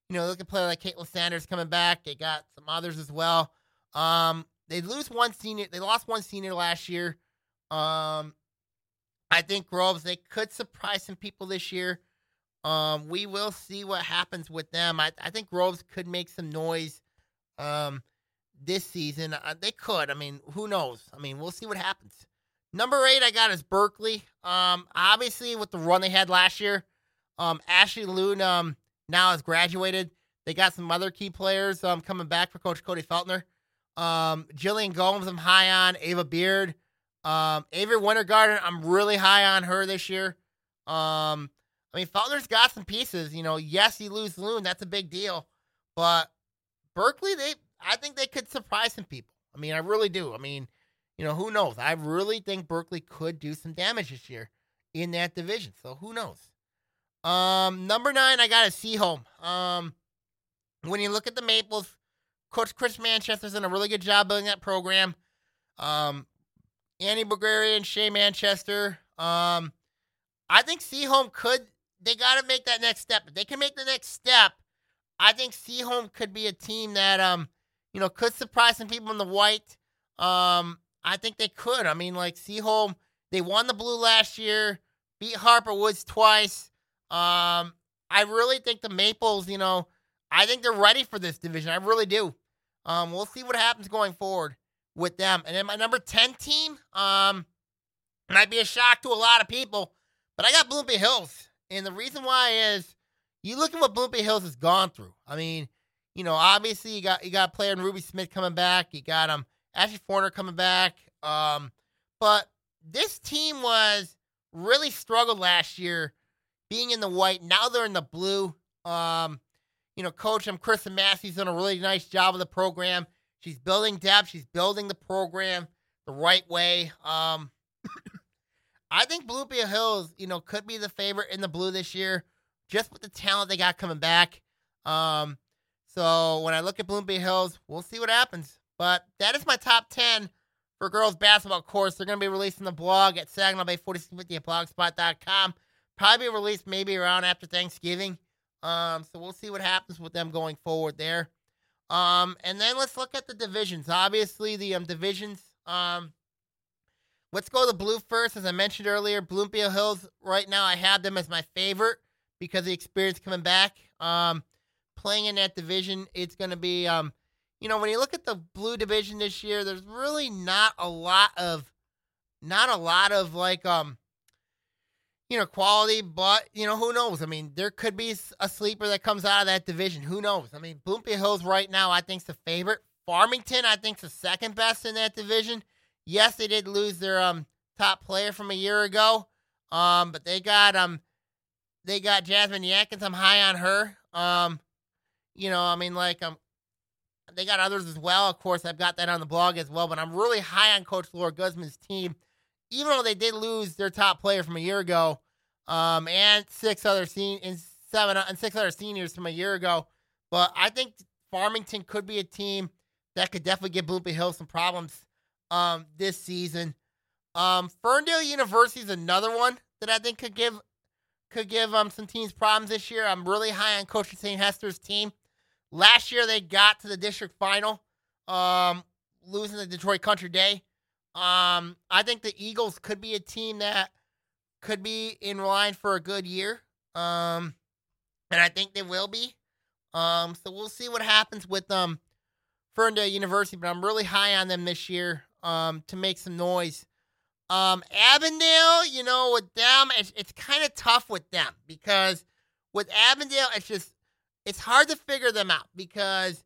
you know, look at player like Caitlin Sanders coming back. They got some others as well. Um, they lose one senior. They lost one senior last year. Um, I think Groves they could surprise some people this year. Um, we will see what happens with them. I, I think Groves could make some noise um, this season. Uh, they could. I mean, who knows? I mean, we'll see what happens. Number eight, I got is Berkeley. Um, obviously, with the run they had last year, um, Ashley Loon um, now has graduated. They got some other key players um, coming back for Coach Cody Feltner. Um, Jillian Gomes, I'm high on. Ava Beard. Um, Avery Wintergarden, I'm really high on her this year. Um, I mean, Feltner's got some pieces. You know, yes, you lose Loon, that's a big deal. But Berkeley, they I think they could surprise some people. I mean, I really do. I mean, you know, who knows? I really think Berkeley could do some damage this year in that division. So who knows? Um, number nine, I got a Seaholm. Um, when you look at the Maples, Coach Chris Manchester's done a really good job building that program. Um, Annie Bulgarian, Shay Manchester. Um, I think Seaholm could they got to make that next step. If they can make the next step, I think Seaholm could be a team that um you know could surprise some people in the white. Um, I think they could. I mean, like Seaholm, they won the blue last year, beat Harper Woods twice. Um, I really think the Maples, you know, I think they're ready for this division. I really do. Um, we'll see what happens going forward with them. And then my number 10 team, um, might be a shock to a lot of people, but I got Bloomfield Hills. And the reason why is you look at what Bloomfield Hills has gone through. I mean, you know, obviously you got you got a player in Ruby Smith coming back. You got um Ashley Forner coming back. Um, but this team was really struggled last year being in the white. Now they're in the blue. Um, you know, coach, I'm Kristen Massey's done a really nice job of the program. She's building depth. She's building the program the right way. Um, I think Bloomfield Hills, you know, could be the favorite in the blue this year, just with the talent they got coming back. Um, so when I look at Bloomfield Hills, we'll see what happens. But that is my top 10 for girls basketball course. They're going to be released releasing the blog at Saginaw Bay 4650 at blogspot.com. Probably be released maybe around after Thanksgiving. Um, so we'll see what happens with them going forward there. Um, and then let's look at the divisions. Obviously, the um, divisions um, Let's go to blue first. As I mentioned earlier, Bloomfield Hills, right now, I have them as my favorite because of the experience coming back. Um, playing in that division, it's going to be, um, you know, when you look at the blue division this year, there's really not a lot of, not a lot of like, um, you know, quality, but you know, who knows? I mean, there could be a sleeper that comes out of that division. Who knows? I mean, Bloomfield Hills right now, I think's the favorite. Farmington, I think's the second best in that division. Yes, they did lose their um top player from a year ago. Um, but they got um, they got Jasmine Yankins. I'm high on her. Um, you know, I mean, like um, they got others as well. Of course, I've got that on the blog as well. But I'm really high on Coach Laura Guzman's team, even though they did lose their top player from a year ago, um, and six other sen- and seven and six other seniors from a year ago. But I think Farmington could be a team that could definitely give Bloomfield Hill some problems um, this season. Um, Ferndale University is another one that I think could give could give um some teams problems this year. I'm really high on Coach St. Hester's team. Last year they got to the district final, um, losing the Detroit Country Day. Um, I think the Eagles could be a team that could be in line for a good year. Um, and I think they will be. Um, so we'll see what happens with um Ferndale University, but I'm really high on them this year um to make some noise. Um, Avondale, you know, with them, it's, it's kind of tough with them because with Avondale, it's just it's hard to figure them out because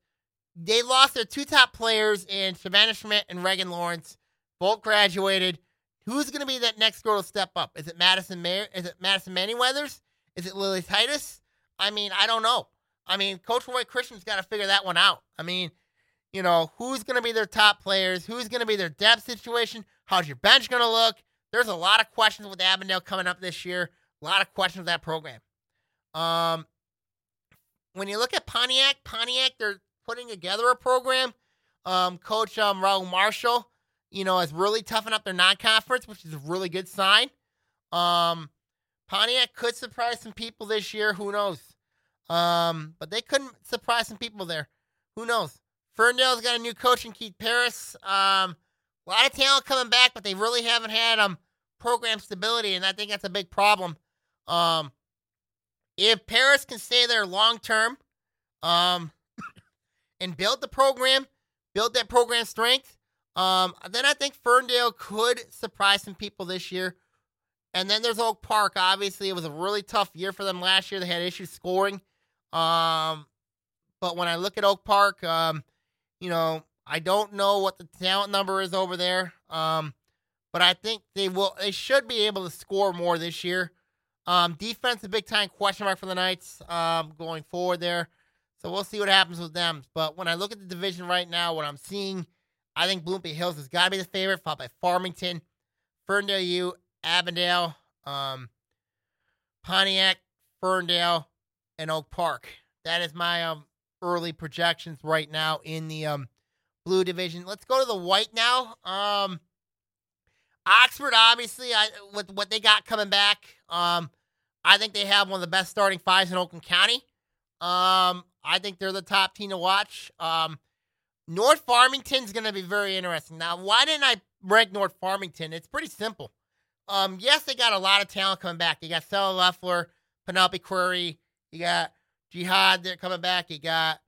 they lost their two top players in Savannah Schmidt and Reagan Lawrence. Both graduated. Who's going to be that next girl to step up? Is it Madison Mayer? Is it Madison Manyweathers? Is it Lily Titus? I mean, I don't know. I mean, Coach Roy Christian's got to figure that one out. I mean, you know, who's going to be their top players? Who's going to be their depth situation? How's your bench going to look? There's a lot of questions with Avondale coming up this year. A lot of questions with that program. Um, when you look at Pontiac, Pontiac, they're putting together a program. Um, Coach um, Raul Marshall, you know, has really toughened up their non-conference, which is a really good sign. Um, Pontiac could surprise some people this year. Who knows? Um, but they couldn't surprise some people there. Who knows? Ferndale's got a new coach in Keith Paris. Um, a lot of talent coming back, but they really haven't had um program stability, and I think that's a big problem. Um, if Paris can stay there long term, um, and build the program, build that program strength, um, then I think Ferndale could surprise some people this year. And then there's Oak Park. Obviously, it was a really tough year for them last year. They had issues scoring. Um, but when I look at Oak Park, um, you know, I don't know what the talent number is over there. Um, but I think they will. They should be able to score more this year. Um, defense, a big time question mark for the Knights um, going forward there. So we'll see what happens with them. But when I look at the division right now, what I'm seeing, I think Bloomfield Hills has got to be the favorite, followed by Farmington, Ferndale U, Avondale, um, Pontiac, Ferndale, and Oak Park. That is my um, early projections right now in the um, blue division. Let's go to the white now. Um, Oxford, obviously, I, with what they got coming back, um, I think they have one of the best starting fives in Oakland County. Um, I think they're the top team to watch. Um, North Farmington's going to be very interesting. Now, why didn't I rank North Farmington? It's pretty simple. Um, yes, they got a lot of talent coming back. They got Stella Leffler, Penelope Query, you got Jihad there coming back. You got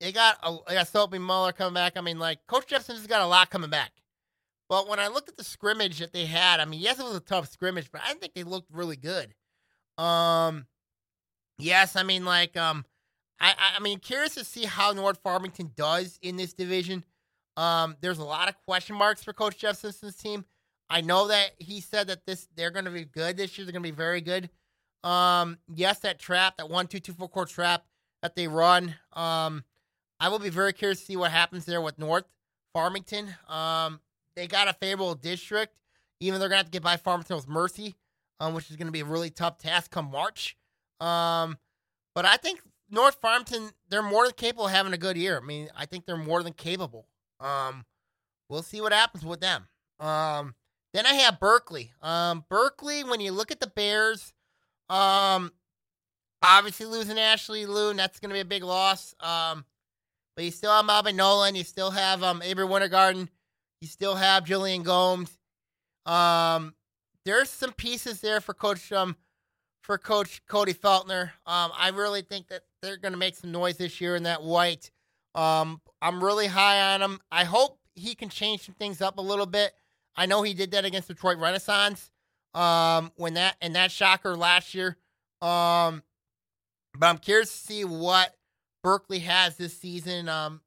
they got a, they got Sophie Muller coming back. I mean, like Coach Jefferson's got a lot coming back. But when I looked at the scrimmage that they had, I mean, yes, it was a tough scrimmage, but I think they looked really good. Um, yes, I mean, like, um, I, I mean, curious to see how North Farmington does in this division. Um, there's a lot of question marks for Coach Jefferson's team. I know that he said that this they're going to be good this year. They're going to be very good. Um, yes, that trap, that one, two, two, four core trap that they run. Um, I will be very curious to see what happens there with North Farmington. Um, they got a favorable district, even though they're gonna have to get by Farmington with Mercy, um, which is gonna be a really tough task come March. Um, but I think North Farmington, they're more than capable of having a good year. I mean, I think they're more than capable. Um, we'll see what happens with them. Um, then I have Berkeley. Um, Berkeley, when you look at the Bears, um, obviously losing Ashley Loon, that's going to be a big loss. Um, but you still have Melvin Nolan. You still have um Avery Wintergarten. You still have Julian Gomes. Um, there's some pieces there for Coach um for Coach Cody Feltner. Um, I really think that they're going to make some noise this year in that white. Um, I'm really high on him. I hope he can change some things up a little bit. I know he did that against Detroit Renaissance um, when that and that shocker last year. Um, but I'm curious to see what Berkeley has this season. Um,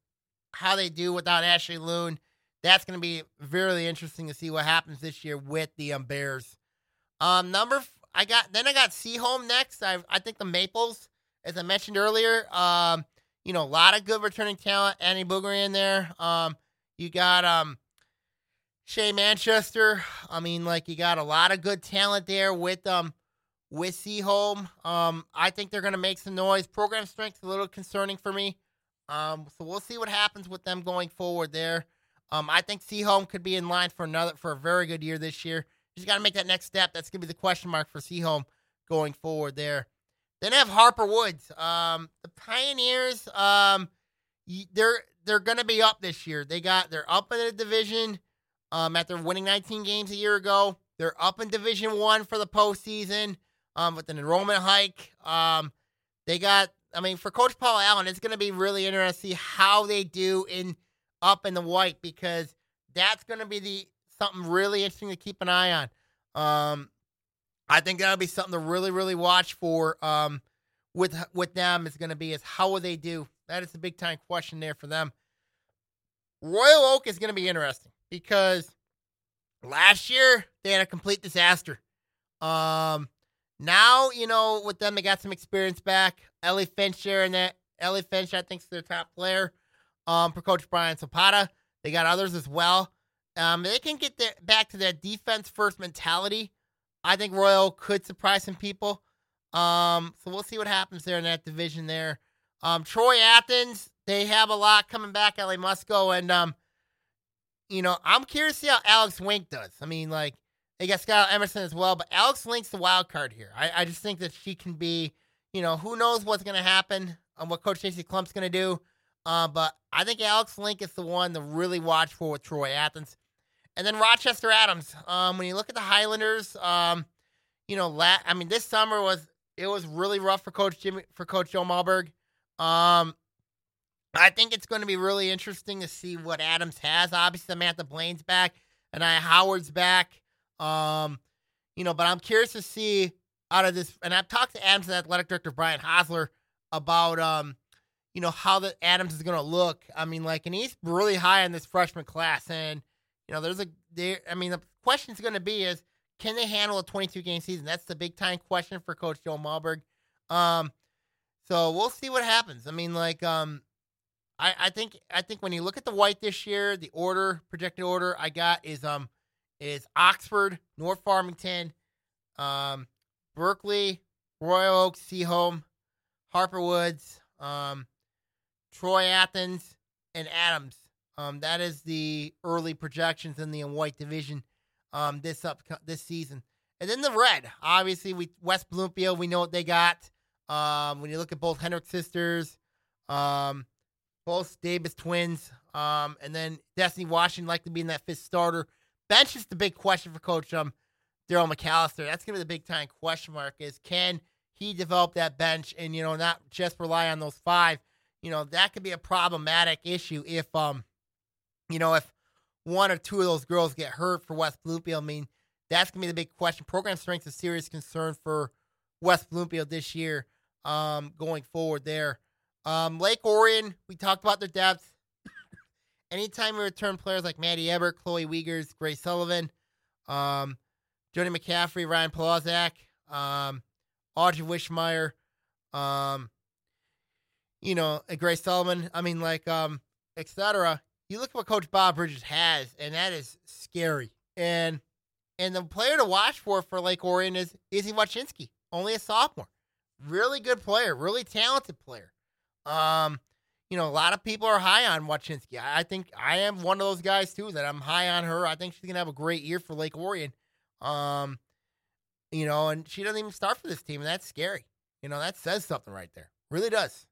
how they do without Ashley Loon. That's going to be very interesting to see what happens this year with the um, Bears. Um, number f- I got then I got Seaholm next. I I think the Maples, as I mentioned earlier, um, you know, a lot of good returning talent. Annie Boogery in there. Um, you got um Manchester. I mean, like you got a lot of good talent there with um with Seaholm. Um, I think they're gonna make some noise. Program strength a little concerning for me. Um, so we'll see what happens with them going forward there. Um, I think Seaholm could be in line for another for a very good year this year. Just got to make that next step. That's gonna be the question mark for Seaholm going forward there. Then have Harper Woods. Um, the Pioneers. Um, they're they're gonna be up this year. They got they're up in the division. Um, after winning 19 games a year ago, they're up in Division One for the postseason. Um, with an enrollment hike. Um, they got. I mean, for Coach Paul Allen, it's gonna be really interesting to see how they do in up in the white because that's going to be the something really interesting to keep an eye on. Um, I think that'll be something to really, really watch for. Um, with with them is going to be is how will they do? That is a big time question there for them. Royal Oak is going to be interesting because last year they had a complete disaster. Um, now you know with them they got some experience back. Ellie Fincher and that Ellie Finch I think is their top player um, for Coach Brian Zapata. They got others as well. Um, they can get their, back to that defense first mentality. I think Royal could surprise some people. Um, so we'll see what happens there in that division there. Um, Troy Athens, they have a lot coming back. LA Musco, and um, you know, I'm curious to see how Alex Wink does. I mean, like they got Scott Emerson as well, but Alex Link's the wild card here. I, I just think that she can be, you know, who knows what's going to happen, and what Coach Stacey Clump's going to do. Uh, but I think Alex Link is the one to really watch for with Troy Athens. And then Rochester Adams. Um, when you look at the Highlanders, um, you know, la- I mean, this summer was it was really rough for Coach Jimmy for Coach Joe Malberg. Um, I think it's going to be really interesting to see what Adams has. Obviously, Samantha Blaine's back, and I Howard's back. Um, you know, but I'm curious to see out of this. And I've talked to Adams' athletic director Brian Hosler about um you know, how the Adams is going to look. I mean, like, and he's really high in this freshman class. And, you know, there's a, there, I mean, the question is going to be is, can they handle a 22 game season? That's the big time question for Coach Joe Malberg. Um, so we'll see what happens. I mean, like, um, I, I think I think when you look at the white this year, the order projected order I got is um is Oxford, North Farmington, um, Berkeley, Royal Oaks, Seaholm, Harper Woods, um, Troy Athens, and Adams. Um, that is the early projections in the white division um, this up this season. And then the red, obviously, we West Bloomfield, we know what they got. Um, when you look at both Hendrick sisters, um, both Davis twins, um, and then Destiny Washington likely being that fifth starter. Bench is the big question for Coach um, Daryl McAllister. That's gonna be the big time question mark. Is can he develop that bench and you know not just rely on those five? You know, that could be a problematic issue if, um, you know, if one or two of those girls get hurt for West Bloomfield. I mean, that's gonna be the big question. Program strength is a serious concern for West Bloomfield this year, um, going forward there. Um, Lake Orion, we talked about their depth. Anytime we return players like Maddie Ebert, Chloe Wiegers, Grace Sullivan, um, Jody McCaffrey, Ryan Polozak, um, Audrey Wishmeyer, um, you know, Grace Sullivan. I mean, like, um, etc. You look at what Coach Bob Bridges has, and that is scary. And and the player to watch for for Lake Orion is Izzy Wachinski, only a sophomore. Really good player, really talented player. Um, you know, a lot of people are high on Wachinski. I, I think I am one of those guys too that I'm high on her. I think she's gonna have a great year for Lake Orion. Um, you know, and she doesn't even start for this team, and that's scary. You know, that says something right there. Really does.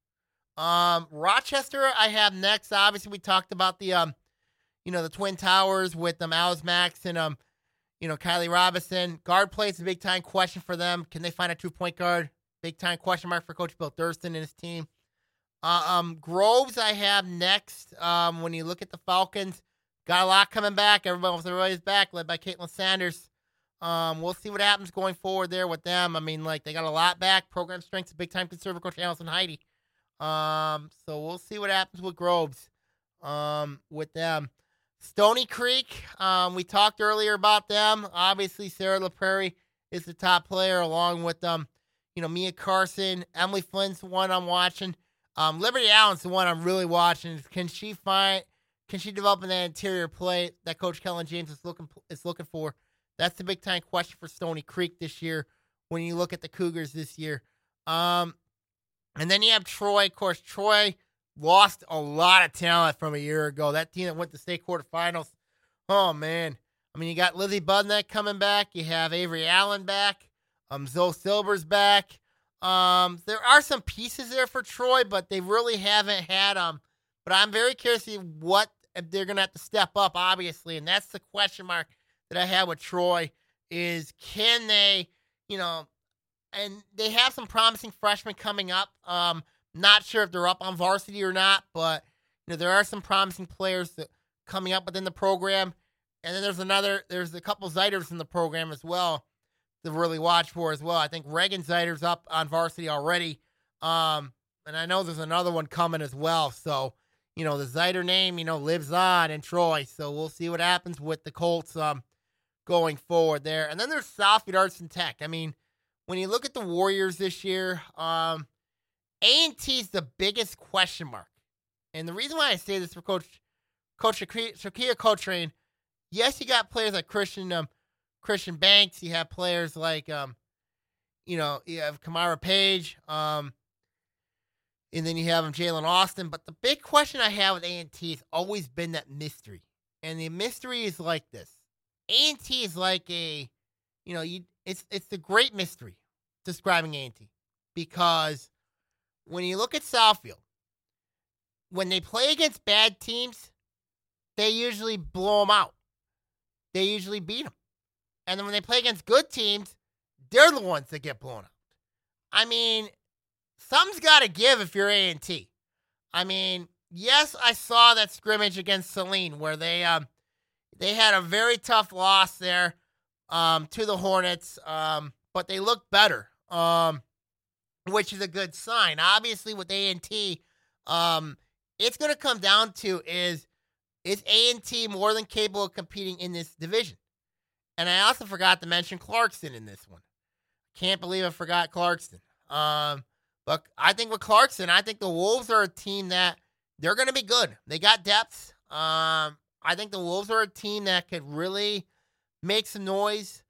Um, Rochester, I have next. Obviously, we talked about the um, you know, the Twin Towers with um, Alice Max and um, you know, Kylie Robinson. Guard play is a big time question for them. Can they find a two point guard? Big time question mark for Coach Bill Thurston and his team. Uh, um, Groves, I have next. Um, when you look at the Falcons, got a lot coming back. Everybody everybody's back, led by Caitlin Sanders. Um, we'll see what happens going forward there with them. I mean, like they got a lot back. Program strength, big time conservative coach Allison Heidi. Um, so we'll see what happens with Groves. Um, with them. Stony Creek, um, we talked earlier about them. Obviously, Sarah LaPrairie is the top player, along with um, you know, Mia Carson, Emily Flynn's the one I'm watching. Um, Liberty Allen's the one I'm really watching. Can she find? Can she develop that interior play that Coach Kellen James is looking is looking for? That's the big time question for Stony Creek this year. When you look at the Cougars this year, um, and then you have Troy. Of course, Troy lost a lot of talent from a year ago. That team that went to state quarterfinals. Oh man, I mean, you got Lizzie Budnick coming back. You have Avery Allen back. Um, Zoe Silver's back. Um, there are some pieces there for Troy, but they really haven't had um. But I'm very curious to see what they're gonna have to step up, obviously, and that's the question mark that I have with Troy is can they, you know, and they have some promising freshmen coming up. Um, not sure if they're up on varsity or not, but you know there are some promising players that coming up within the program. And then there's another, there's a couple Zeiders in the program as well to really watch for as well. I think Reagan Zeider's up on varsity already. Um, and I know there's another one coming as well. So, you know, the Zeider name, you know, lives on in Troy. So we'll see what happens with the Colts um, going forward there. And then there's Southfield Arts and Tech. I mean, when you look at the Warriors this year, um, A&T is the biggest question mark. And the reason why I say this for Coach Coach Shakia Coltrane – yes, you got players like Christian um, Christian Banks. You have players like um, you know, you have Kamara Page, um, and then you have him Jalen Austin. But the big question I have with A and T has always been that mystery, and the mystery is like this: A and T is like a, you know, you it's it's the great mystery describing A and T because when you look at Southfield, when they play against bad teams, they usually blow them out they usually beat them. And then when they play against good teams, they're the ones that get blown out. I mean, something's got to give if you're A and T. I mean, yes, I saw that scrimmage against Saline where they um they had a very tough loss there um to the Hornets, um, but they look better, um, which is a good sign. Obviously, with A and T, um, it's going to come down to is is A&T more than capable of competing in this division? And I also forgot to mention Clarkston in this one. Can't believe I forgot Clarkston. Um, but I think with Clarkston, I think the Wolves are a team that they're going to be good. They got depth. Um, I think the Wolves are a team that could really make some noise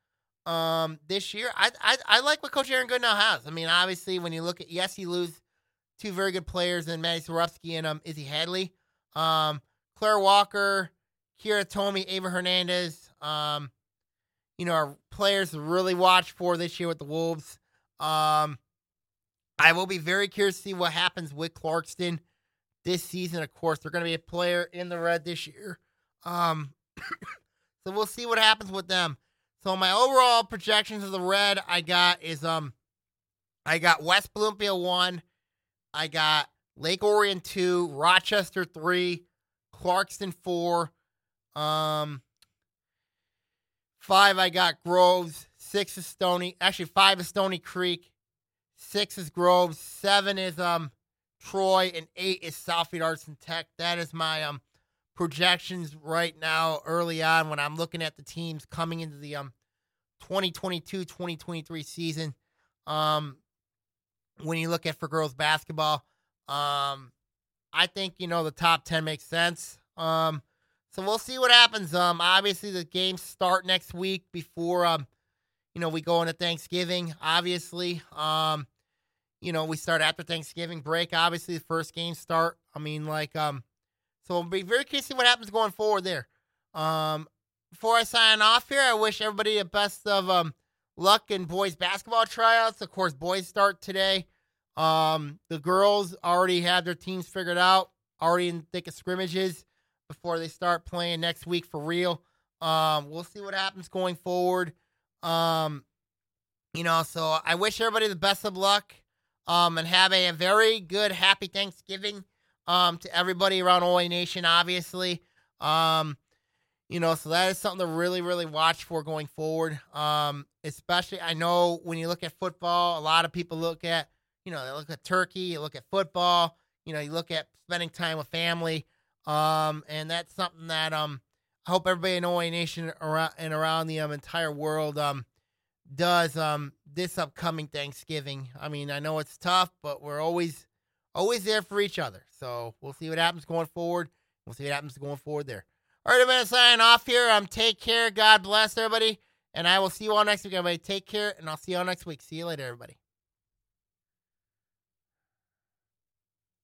um, this year. I, I I like what Coach Aaron Goodnow has. I mean, obviously, when you look at yes, he lose two very good players in Maddie Sorowski and um, Izzy Hadley. Um, Claire Walker, Kira Tomi, Ava Hernandez. Um, you know, are players to really watch for this year with the Wolves. Um, I will be very curious to see what happens with Clarkston this season. Of course, they're going to be a player in the red this year. Um, so we'll see what happens with them. So my overall projections of the red I got is um, I got West Bloomfield one, I got Lake Orion two, Rochester three, Clarkston four. Um, five, I got Groves. Six is Stony. Actually, five is Stony Creek. Six is Groves. Seven is um Troy, and eight is Southfield Arts and Tech. That is my um projections right now, early on, when I'm looking at the teams coming into the um 2022-2023 season. Um, when you look at for girls basketball, um, I think you know the top ten makes sense. Um, so we'll see what happens. Um, obviously the games start next week before um, you know, we go into Thanksgiving. Obviously, um, you know, we start after Thanksgiving break. Obviously, the first games start. I mean, like um, so we'll be very curious to see what happens going forward there. Um, before I sign off here, I wish everybody the best of um luck in boys basketball tryouts. Of course, boys start today. Um, the girls already have their teams figured out, already in thick of scrimmages before they start playing next week for real. Um, we'll see what happens going forward. Um, you know, so I wish everybody the best of luck. Um, and have a, a very good, happy Thanksgiving. Um, to everybody around OA Nation, obviously. Um, you know, so that is something to really, really watch for going forward. Um, especially I know when you look at football, a lot of people look at you know, they look at turkey, you look at football, you know, you look at spending time with family. Um, and that's something that um I hope everybody in OA Nation around and around the um, entire world um does um this upcoming Thanksgiving. I mean, I know it's tough, but we're always always there for each other. So we'll see what happens going forward. We'll see what happens going forward there. All right, I'm gonna sign off here. Um, take care. God bless everybody, and I will see you all next week. Everybody, take care, and I'll see you all next week. See you later, everybody.